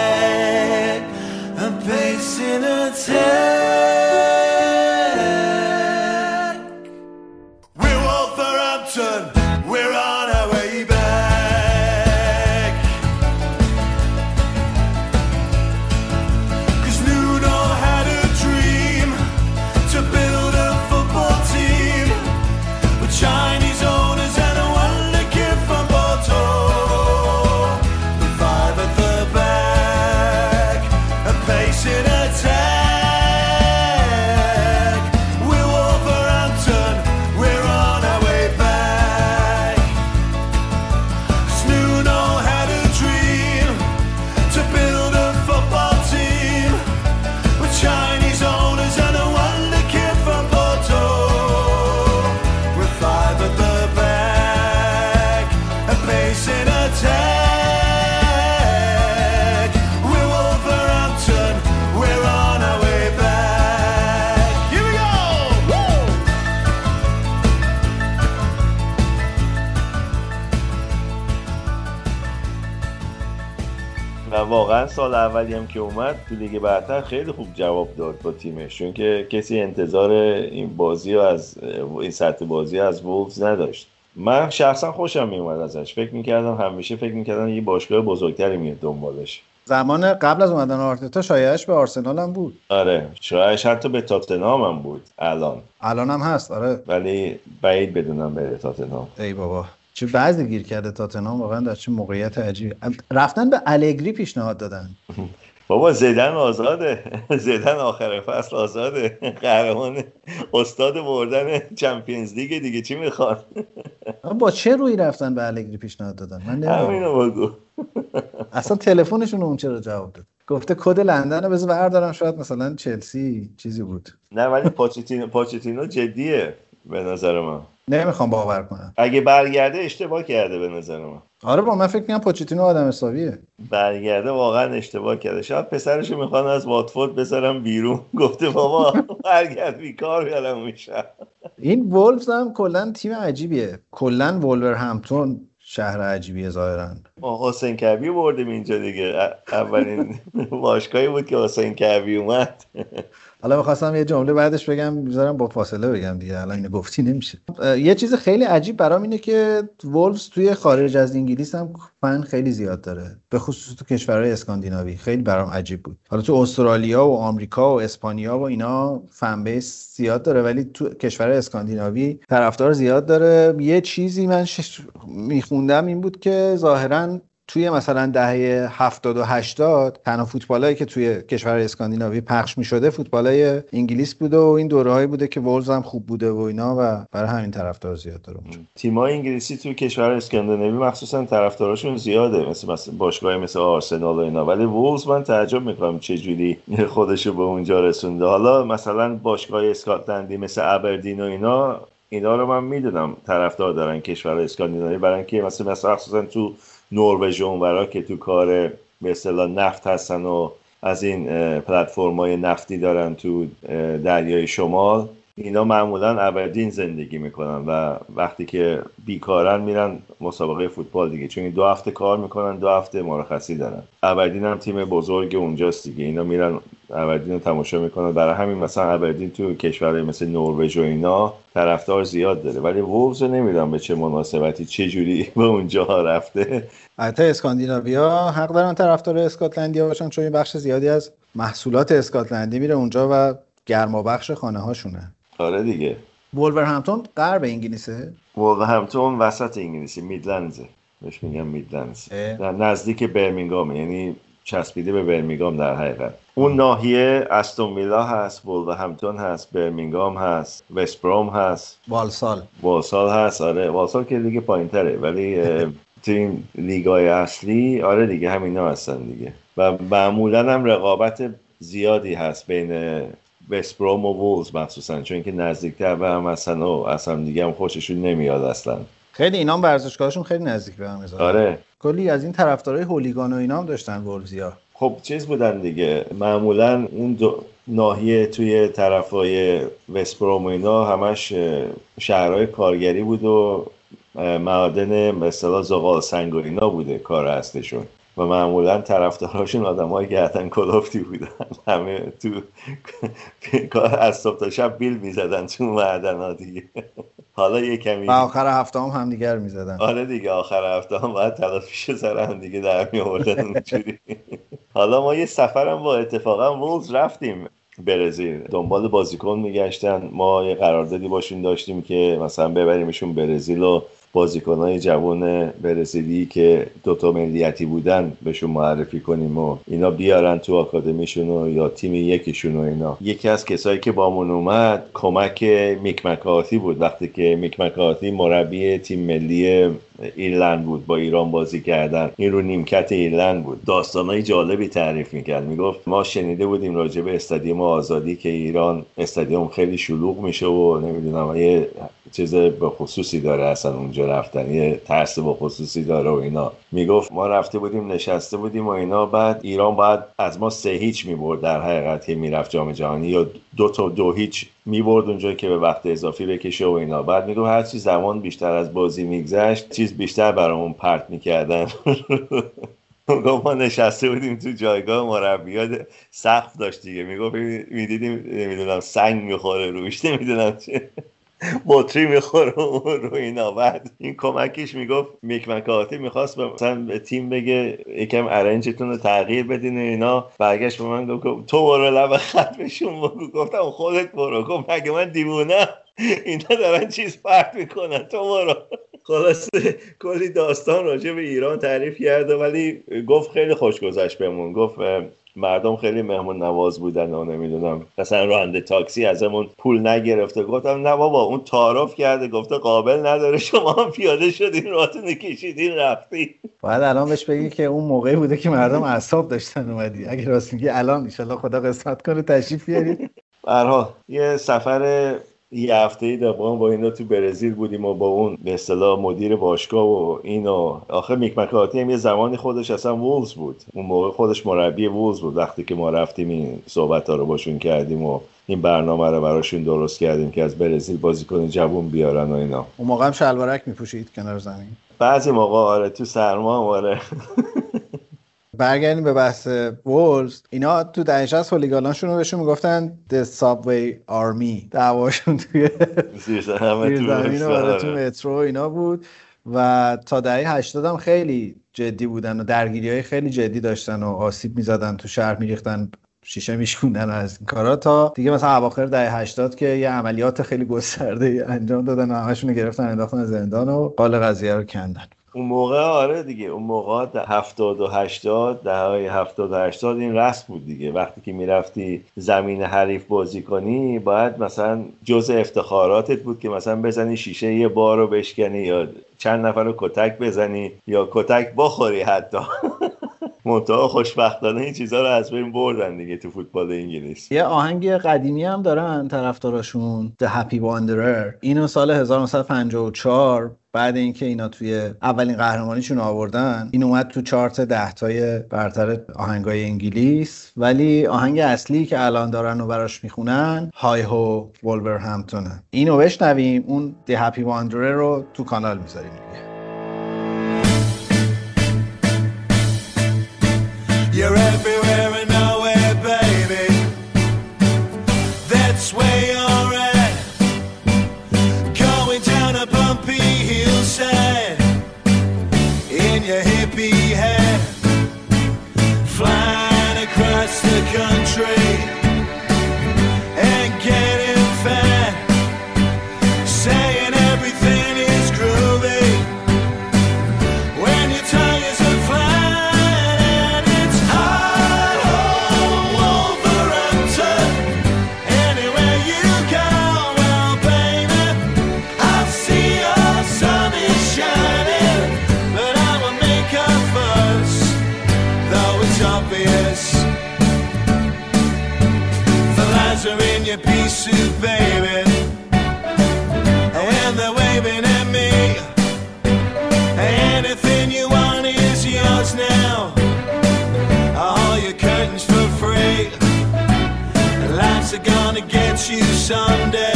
اولی هم که اومد تو لیگ برتر خیلی خوب جواب داد با تیمش چون که کسی انتظار این بازی رو از این سطح بازی از وولفز نداشت. من شخصا خوشم میومد ازش. فکر می‌کردم همیشه فکر می‌کردم یه باشگاه بزرگتری میاد دنبالش. زمان قبل از اومدن آرتتا شایعش به آرسنال هم بود. آره شایعش حتی به تاتنهام هم بود. الان. الان هم هست آره. ولی بعید بدونم بره تاتنهام. ای بابا. چه بعضی گیر کرده تاتنهام واقعا در چه موقعیت عجیبی. رفتن به الگری پیشنهاد دادن. بابا زیدن آزاده. زیدن آخر فصل آزاده. قهرمان استاد بردن چمپیونز لیگ دیگه. چی می‌خواد؟ با چه روی رفتن به الگری پیشنهاد دادن؟ من همینو بگو. اصلا تلفنشون اون چرا جواب داد؟ گفته کد لندن رو بذار بردارم. شاید مثلا چلسی چیزی بود. نه ولی پاچتینو پاچتینو جدیه. به نظر من. نمی‌خوام باور کنم. اگه برگرده اشتباه کرده به نظر من. آره با من فکر می‌کنم پوچتینو آدم حسابیه. برگرده واقعا اشتباه کرده. شاید پسرشو می‌خوان از واتفورد بذارم بیرون. گفته بابا برگرد بیکار بیارم میشم این وولفز هم کلا تیم عجیبیه. کلا وولور همتون شهر عجیبیه ظاهرا. حسین کبی بردیم اینجا دیگه. اولین باشگاهی بود که حسین کبی اومد. حالا می‌خواستم یه جمله بعدش بگم می‌ذارم با فاصله بگم دیگه الان اینو گفتی نمیشه. یه چیز خیلی عجیب برام اینه که وولفز توی خارج از انگلیس هم فن خیلی زیاد داره. به خصوص تو کشورهای اسکاندیناوی. خیلی برام عجیب بود. حالا تو استرالیا و آمریکا و اسپانیا و اینا فن بیس زیاد داره ولی تو کشور اسکاندیناوی طرفدار زیاد داره. یه چیزی من شش... میخوندم این بود که ظاهرا توی مثلا دهه 70 و 80 تنها فوتبالایی که توی کشور اسکاندیناوی پخش می شده فوتبالای انگلیس بوده و این دوره‌ای بوده که وولز هم خوب بوده و اینا و برای همین طرفدار زیاد داره. تیم‌های انگلیسی توی کشور اسکاندیناوی مخصوصا طرفداراشون زیاده مثل مثلا باشگاه مثل آرسنال و اینا. ولی وولز من تعجب می‌کنم چه جوری خودشو به اونجا رسونده. حالا مثلا باشگاه اسکاتلندی مثل ابردین و اینا اینا رو من می‌دونم طرفدار دارن کشور اسکاندیناوی برای اینکه مثلا مثلا تو نروژ اونورا که تو کار به اصطلاح نفت هستن و از این پلتفرم های نفتی دارن تو دریای شمال. اینا معمولا ابدین زندگی می‌کنن و وقتی که بیکارن میرن مسابقه فوتبال دیگه. چون دو هفته کار می‌کنن دو هفته مرخصی دارن. ابدین هم تیم بزرگ اونجاست دیگه. اینا میرن ابدین رو تماشا می‌کنن. برای همین مثلا ابدین تو کشورهای مثل نروژ و اینا طرفدار زیاد داره. ولی وولز نمی‌دونم به چه مناسبتی چه جوری به اونجا رفته. حتی اسکاندیناویا حق دارن طرفدار اسکاتلندیا باشن چون بخش زیادی از محصولات اسکاتلندی میره اونجا و گرما بخش خانه هاشونه آره دیگه. همتون غرب انگلیسه؟ همتون وسط انگلیسی میدلندزه بهش میگم میدلندز نزدیک برمینگام یعنی چسبیده به برمینگام در حقیقت. اون ناحیه استون ویلا هست همتون هست برمینگام هست وستبروم هست. والسال. والسال هست آره. والسال که دیگه پایین تره ولی تو این لیگای اصلی آره دیگه همینا هستن دیگه. و معمولا هم رقابت زیادی هست بین وستبروم و وولز مخصوصا چون که نزدیکتر و هم هستن و اصلا دیگه هم خوششون نمیاد اصلا. خیلی اینا ورزشگاهشون خیلی نزدیک به هم آره. کلی از این طرفدارای هولیگان و اینا هم داشتن ولزیا خب چیز بودن دیگه. معمولا اون دو ناحیه توی طرفای وستبروم و اینا همش شهرهای کارگری بود و معادن مثلا زغال سنگ و اینا بوده کار هستشون و معمولا طرفداراشون آدم های گردن کلافتی بودن. همه تو از صبح تا شب بیل می‌زدن تو معدن دیگه. حالا یه کمی و آخر هفته هم هم دیگر می‌زدن. آره دیگه آخر هفته هم باید تلافیش سر هم دیگه در می اونجوری. حالا ما یه سفرم با اتفاقا وولز رفتیم برزیل. دنبال بازیکن میگشتن. ما یه قراردادی باشون داشتیم که مثلا ببریمشون برزیل و بازیکنهای جوان برزیلی که دوتا ملیتی بودن بهشون معرفی کنیم و اینا بیارن تو آکادمیشون یا تیم یکیشون و اینا. یکی از کسایی که بامون اومد کمک میک مکارتی بود. وقتی که میک مکارتی مربی تیم ملی ایرلند بود با ایران بازی کردن. این رو نیمکت ایرلند بود. داستانهای جالبی تعریف می‌کرد. می‌گفت ما شنیده بودیم راجع به استادیوم آزادی که ایران استادیوم خیلی شلوغ میشه و نمی‌دونم یه چیز به خصوصی داره اصلا اونجا رفتن یه ترس به خصوصی داره و اینا. می‌گفت ما رفته بودیم نشسته بودیم و اینا بعد ایران باید از ما سه هیچ می‌برد در حقیقت که می‌رفت جام جهانی یا دو تا دو هیچ می‌برد اونجا که به وقت اضافی بکشه و اینا. بعد می‌گفت هر چی زمان بیشتر از بازی میگذشت چیز بیشتر برامون پرت می‌کردن. ما نشسته بودیم تو جایگاه مربیات سقف داشت دیگه. می‌گفت می‌دیدیم نمی‌دونم سنگ می‌خوره روش نمی‌دونم چه. بطری می‌خوره رو اینا. بعد این کمکش می‌گفت میک مکاتی می‌خواست مثلا به تیم بگه یکم ارنجتون رو تغییر بدین و اینا. برگشت به من گفت تو برو لب خط بشون گفتم خودت برو. گفت مگه من دیوونه اینا دارن چیز پرت می‌کنن. تو برو. خلاصه کلی داستان راجع به ایران تعریف کرده ولی گفت خیلی خوش گذشت گفت مردم خیلی مهمون نواز بودن و نمی‌دونم. مثلا راننده تاکسی ازمون پول نگرفته. گفتم نه بابا اون تعارف کرده. گفته قابل نداره. شما هم پیاده شدین راتون کشیدین رفتی. باید الان بهش بگی که اون موقعی بوده که مردم اعصاب داشتن اومدی. اگه راست میگی الان ان خدا قسمت کنه تشریف بیارید. برها یه سفر یه هفته ای با اینا تو برزیل بودیم و با اون به اصطلاح مدیر باشگاه و اینو آخه میک مکاتی هم یه زمانی خودش اصلا وولز بود. اون موقع خودش مربی وولز بود وقتی که ما رفتیم این صحبت ها رو باشون کردیم و این برنامه رو براشون درست کردیم که از برزیل بازیکن جوون بیارن و اینا. اون موقع هم شلوارک میپوشید کنار زمین. بعضی موقع آره تو سرما آره. برگردیم به بحث وولز اینا تو دهه 60 هولیگاناشون رو بهشون می‌گفتن The Subway Army. دعواشون توی زیر زمین و تو مترو اینا بود. و تا دهه 80 هم خیلی جدی بودن و درگیری های خیلی جدی داشتن و آسیب می‌زدن تو شهر میریختن شیشه میشکوندن از این کارا تا دیگه مثلا اواخر دهه 80 که یه عملیات خیلی گسترده انجام دادن و همشون گرفتن انداختن زندان و قال قضیه رو کندن. اون موقع آره دیگه اون موقع هفتاد و هشتاد ده های هفتاد و هشتاد این رسم بود دیگه. وقتی که می‌رفتی زمین حریف بازی کنی باید مثلا جز افتخاراتت بود که مثلا بزنی شیشه یه بار رو بشکنی یا چند نفر رو کتک بزنی یا کتک بخوری حتی. منتها خوشبختانه این چیزها رو از بین بردن دیگه تو فوتبال انگلیس. یه آهنگ قدیمی هم دارن طرفداراشون The Happy Wanderer. اینو سال 1954 بعد اینکه اینا توی اولین قهرمانیشون آوردن این اومد تو چارت دهتای برتر آهنگای انگلیس. ولی آهنگ اصلی که الان دارن و براش می‌خونن های هو ولور همتونه اینو بشنویم اون دی هپی واندره رو تو کانال می‌ذاریم دیگه. You're everywhere someday.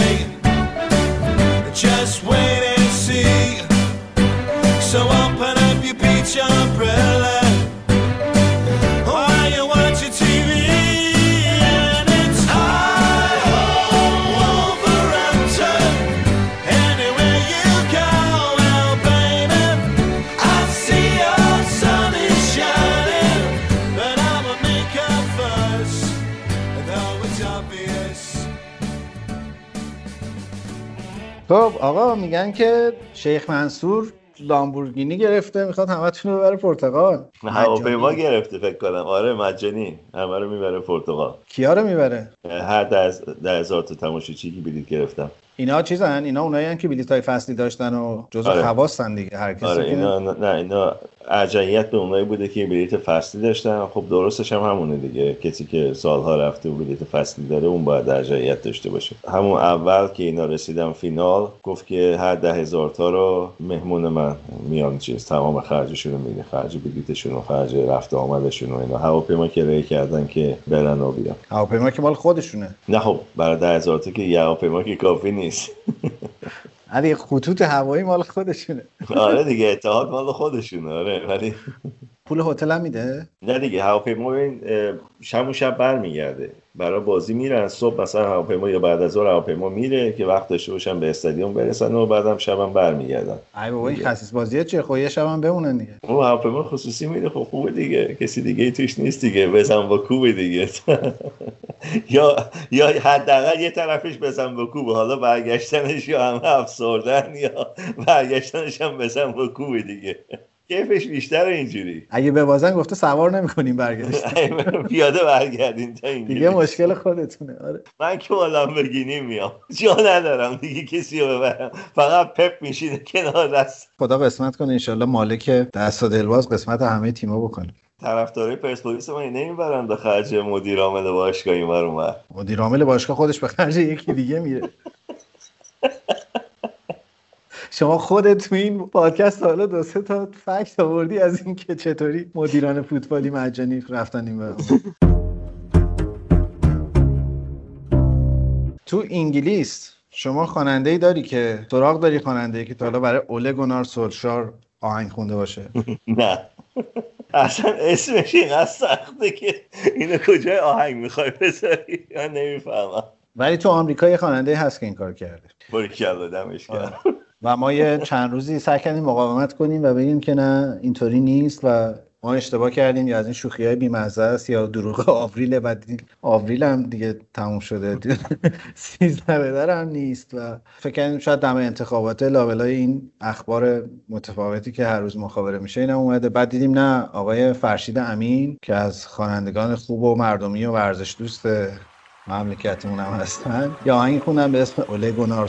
خب آقا میگن که شیخ منصور لامبورگینی گرفته می‌خواد همتون رو ببره پرتغال. هواپیما گرفته فکر کنم. آره مجانی. همه رو می‌بره پرتغال. کیا رو می‌بره؟ هر ده هزار تا تماشاچی که بلیط گرفتم اینا چیزن؟ اینا اونایی که بلیط های فصلی داشتن و جزء آره. خواستن دیگه هر کسی آره اینا نه اینا ارجحیت به اونایی بوده که بلیط فصلی داشتن. خب درستش هم همونه دیگه. کسی که سالها رفته و بلیط فصلی داره اون باید ارجحیت داشته باشه. همون اول که اینا رسیدن فینال گفت که هر ده هزار تا رو مهمون من میان چیز تمام خرجشون رو میده. خرج بلیتشون و خرج رفت آمدشون و اینا. هواپیما که ری کردن که برن و بیان. هواپیما که مال خودشونه. نه خب برای ده هزار تا که یه هواپیما که کافی نیست. علی خطوط هوایی مال خودشونه. آره دیگه اتحاد مال خودشونه آره. ولی پول هتل هم میده؟ نه دیگه هواپیما شب و شب برمیگرده. برای بازی میرن صبح مثلا هواپیما یا بعد از ظهر هواپیما میره که وقت داشته باشن به استادیوم برسن و بعدم شبم برمیگردن. ای بابا این خصیص بازی چه خب یه شبم بمونن دیگه. اون هواپیما خصوصی میره خب خوبه دیگه. کسی دیگه توش نیست دیگه بزن با کوبه دیگه. یا یا حداقل یه طرفش بزن با کوبه. حالا برگشتنش یا همه افسردن یا برگشتنش هم بزن با کوبه دیگه. کیفش بیشتر اینجوری. اگه به بازن گفته سوار نمی‌کنیم برگشت. پیاده برگردین تا اینجوری. دیگه مشکل خودتونه. آره. من که با بگینی میام. جا ندارم دیگه کسی رو ببرم. فقط پپ میشینه کنار دست. خدا قسمت کنه انشالله مالک دست و دلواز قسمت همه تیما بکنه. طرفدارای پرسپولیس ما نمی‌برن به خرج مدیر عامل باشگاه این مدیر عامل باشگاه خودش به خرج یکی دیگه میره. شما خودت تو این پادکست حالا دو سه تا فکت آوردی از اینکه چطوری مدیران فوتبالی مجانی رفتن این تو انگلیس شما خواننده ای داری که سراغ داری خواننده ای که تا حالا برای اوله گونار سولشار آهنگ خونده باشه. نه. اصلا اسمش اینقدر سخته که اینو کجای آهنگ می‌خوای بذاری؟ من نمی‌فهمم. ولی تو آمریکا یه خواننده هست که این کار کرده. باری کلا دمش کرد و ما یه چند روزی سعی کردیم مقاومت کنیم و بگیم که نه اینطوری نیست و ما اشتباه کردیم یا از این شوخی های بیمزه است یا دروغ آوریل و آوریل هم دیگه تموم شده. سیزده بدر هم نیست و فکر کردیم شاید دم انتخابات لابلای این اخبار متفاوتی که هر روز مخابره میشه اینم اومده. بعد دیدیم نه آقای فرشید امین که از خوانندگان خوب و مردمی و ورزش دوست مملکتمون هم هستن. یا آهنگ خوندن به اسم اوله گونار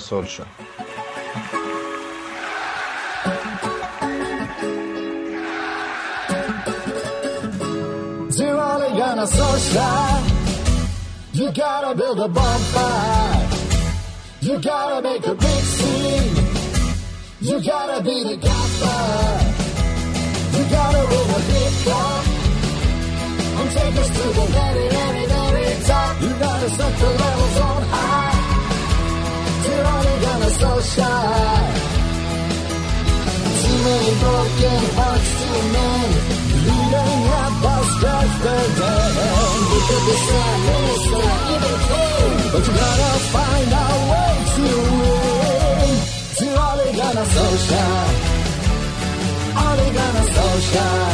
than a searchlight. You gotta build a bonfire. You gotta make a big scene. You gotta be the godfather. You gotta roll a big cup and take us to the very, very, very top. You gotta set the levels on high. You're only gonna so shy. Too many broken hearts, too many just a man. You could be some minister, even king, but you gotta find a way to win. To Oligana Social, Oligana Social.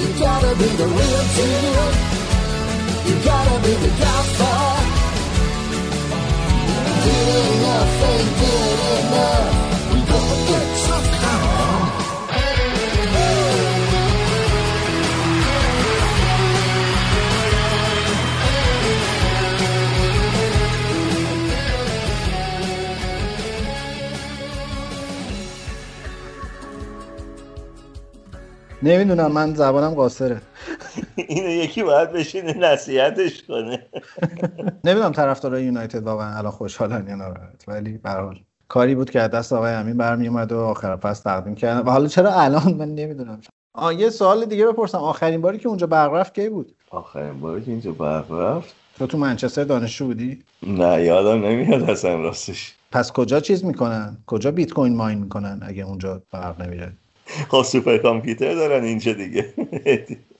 You gotta be the real deal. You gotta be the alpha. Good enough, ain't good enough. We gotta get some power. نمی‌دونم من زبانم قاصره. اینو یکی باید بشینه نصیحتش کنه. نمی‌دونم طرفدارای یونایتد واقعا الان خوشحالن یا ناراحت ولی به کاری بود که از دست آقای امین برمی اومد و آخر پس تقدیم کردن و حالا چرا الان؟ من نمی‌دونم. آه یه سوال دیگه بپرسم. آخرین باری که اونجا برق رفت کی بود؟ آخرین باری که اینجا برق رفت؟ تو تو منچستر دانشجو بودی؟ نه یادم نمیاد اصلا راستش. پس کجا چیز می‌کنن؟ کجا بیت کوین ماین می‌کنن اگه اونجا برق نمیره خب سوپر کامپیوتر دارن اینجا دیگه.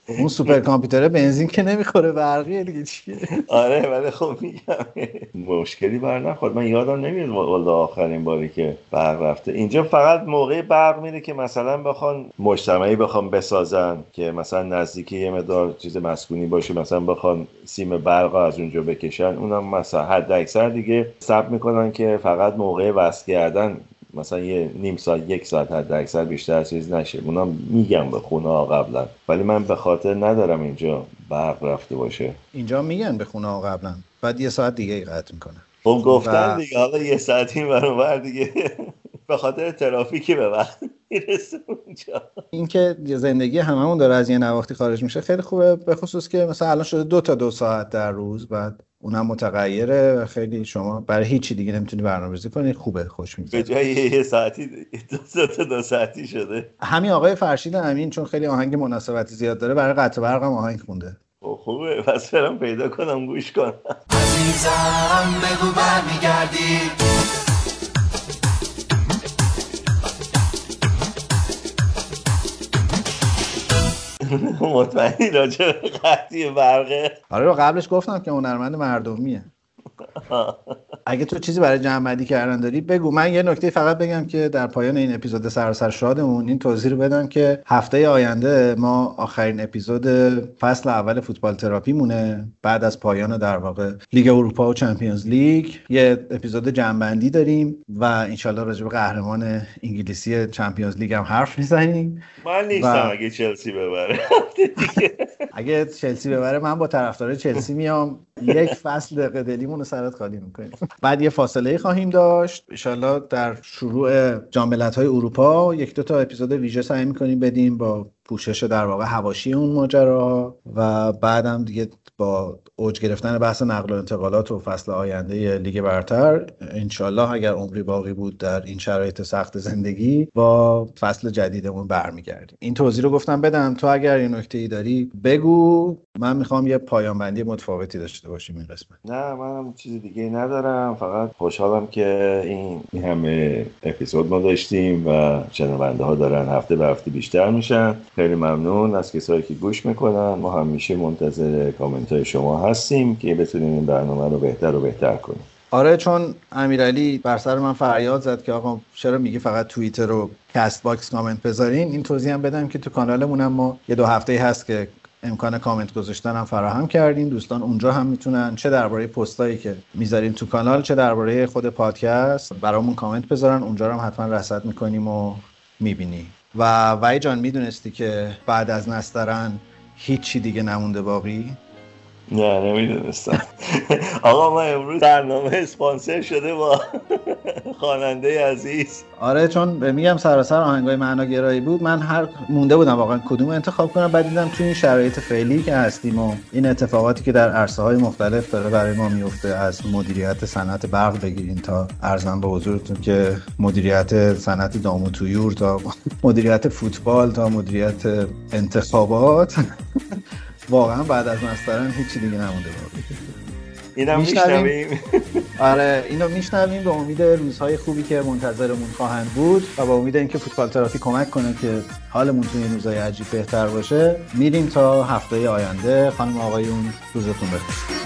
اون سوپر کامپیوتر بنزین که نمی‌خوره برقیه دیگه چیه؟ آره ولی خب میگم. مشکلی بر نخورد. من یادم نمیاد والا آخرین باری که برق رفته. اینجا فقط موقع برق میره که مثلا بخوان مجتمعی بخوان بسازن که مثلا نزدیکی یه مقدار چیز مسکونی باشه مثلا بخوان سیم برق از اونجا بکشن. اونم مثلا حد اکثر دیگه ثبت می‌کنن که فقط موقع وصل کردن مثلا یه نیم ساعت یک ساعت حد اکثر بیشتر چیز نشه. اونا میگم به خونه ها قبلا. ولی من به خاطر ندارم اینجا برق رفته باشه. اینجا میگن به خونه ها قبلا. بعد یه ساعت دیگه قطع می‌کنه خب گفتن دیگه حالا یه ساعت این برابر دیگه. به خاطر ترافیکی به وقت می‌رسه اونجا. اینکه زندگی هممون داره از یه نواختی خارج میشه خیلی خوبه. به خصوص که مثلا الان شده دو تا دو ساعت در روز بعد اونم متغیره و خیلی شما برای هیچی دیگه نمی‌تونی برنامه‌ریزی کنی خوبه خوش میگذره. به جای یه ساعتی دو تا دو ساعتی شده. همین آقای فرشید امین چون خیلی آهنگ مناسبتی زیاد داره برای قطع برق هم آهنگ خونده. خب خوبه. پس برم پیدا کنم گوش کنم. عزیزم بگو برمیگردی. مطمئنی راجع به قطعی برقه؟ آره رو قبلش گفتم که هنرمند مردمیه. اگه تو چیزی برای جمع کردن داری بگو. من یه نکته فقط بگم که در پایان این اپیزود سراسر شادمون این توضیح رو بدم که هفته آینده ما آخرین اپیزود فصل اول فوتبال تراپی مونه بعد از پایان در واقع لیگ اروپا و Champions League یه اپیزود جمعبندی داریم و انشالله راجع به قهرمان انگلیسی Champions League هم حرف می‌زنیم. من نیستم اگه چلسی ببره. اگه چلسی ببره من با طرفدار چلسی میام. یک فصل دق دلیمون رو سرت خالی می‌کنیم. بعد یه فاصله خواهیم داشت. انشالله در شروع جام های اروپا یک دو تا اپیزود ویژه سعی می‌کنیم بدیم با پوشش در واقع هواشی اون ماجرا و بعدم دیگه اوج گرفتن بحث نقل و انتقالات و فصل آینده لیگ برتر انشالله اگر عمری باقی بود در این شرایط سخت زندگی با فصل جدیدمون برمیگردیم. این توضیح رو گفتم بدم. تو اگر یه نکته ای داری بگو. من می‌خوام یه پایان بندی متفاوتی داشته باشیم این قسمت. نه منم چیز دیگه ندارم. فقط خوشحالم که این, این همه اپیزود ما داشتیم و شنونده ها دارن هفته به هفته بیشتر میشن. خیلی ممنون از کسایی که گوش می‌کنن. ما همیشه منتظر کامنت شما هستیم که بتونیم این برنامه رو بهتر و بهتر کنیم. آره چون امیرعلی بر سر من فریاد زد که آقا چرا میگی فقط توییتر و کست باکس کامنت بذارین؟ این توضیح هم بدم که تو کانالمون هم ما یه دو هفته هست که امکان کامنت گذاشتن هم فراهم کردیم. دوستان اونجا هم می‌تونن چه درباره پستایی که می‌ذاریم تو کانال چه درباره خود پادکست برامون کامنت بذارن. اونجا رو هم حتما رصد می‌کنیم و می‌بینی و وای جان می‌دونستی که بعد از نسترن هیچی دیگه نمونده باقی؟ نه نمی‌دونستم. آقا ما امروز برنامه اسپانسر شده با خواننده عزیز. آره چون میگم سراسر آهنگای معناگرایی بود. من هر مونده بودم واقعا کدوم انتخاب کنم. بعد دیدم توی این شرایط فعلی که هستیم و این اتفاقاتی که در عرصه های مختلف داره برای ما میفته از مدیریت صنعت برق بگیرین تا ارزم به حضورتون که مدیریت صنعت دام تا مدیریت فوتبال تا مدیریت انتخابات. واقعا بعد از مسترن هیچی دیگه نمونده بود. اینم میشنویم؟ آره اینو میشنویم به امید روزهای خوبی که منتظرمون خواهند بود و با امید اینکه فوتبال تراپی کمک کنه که حالمون توی روزهای عجیب بهتر باشه میریم تا هفته آینده. خانم آقایون روزتون بخیر.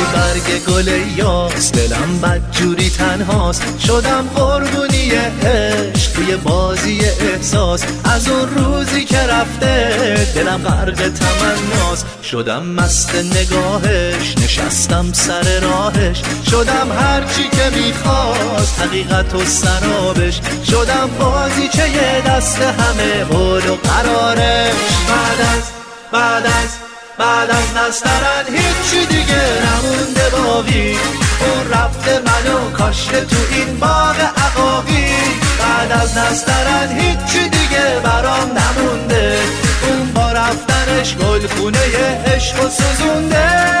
آهای برگ گل یاس دلم بدجوری تنهاست. شدم قربونی عشق توی بازی احساس. از اون روزی که رفته دلم غرق تمناست. شدم مست نگاهش نشستم سر راهش. شدم هرچی که می‌خواست حقیقت و سرابش. شدم بازی چه دست همه حول و قرارش. بعد از بعد از بعد از نسترن هیچی دیگه نمونده باقی. اون رفته منو کاشته تو این باغ عقاقی. بعد از نسترن هیچی دیگه برام نمونده. اون با رفتنش گل خونه عشق و سوزونده.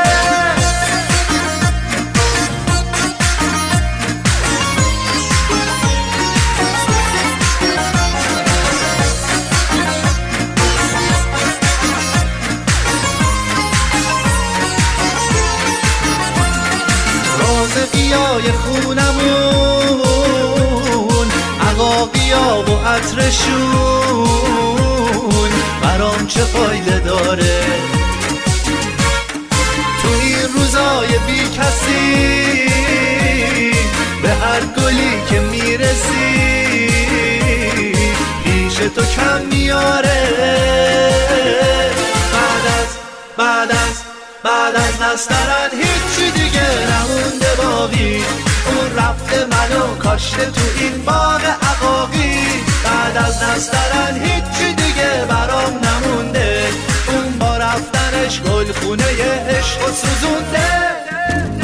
قیای خونمون عقاقیا و عطرشون برام چه فایده داره؟ تو این روزای بی کسی به هر گلی که می‌رسی پیش تو کم میاره بعد از بعد از بعد از نسترن هیچی نمونده باقی اون رفته منو کاشته تو این باغ عقاقی. بعد از نسترن هیچی دیگه برام نمونده. اون با رفتنش گل عشق و سوزونده.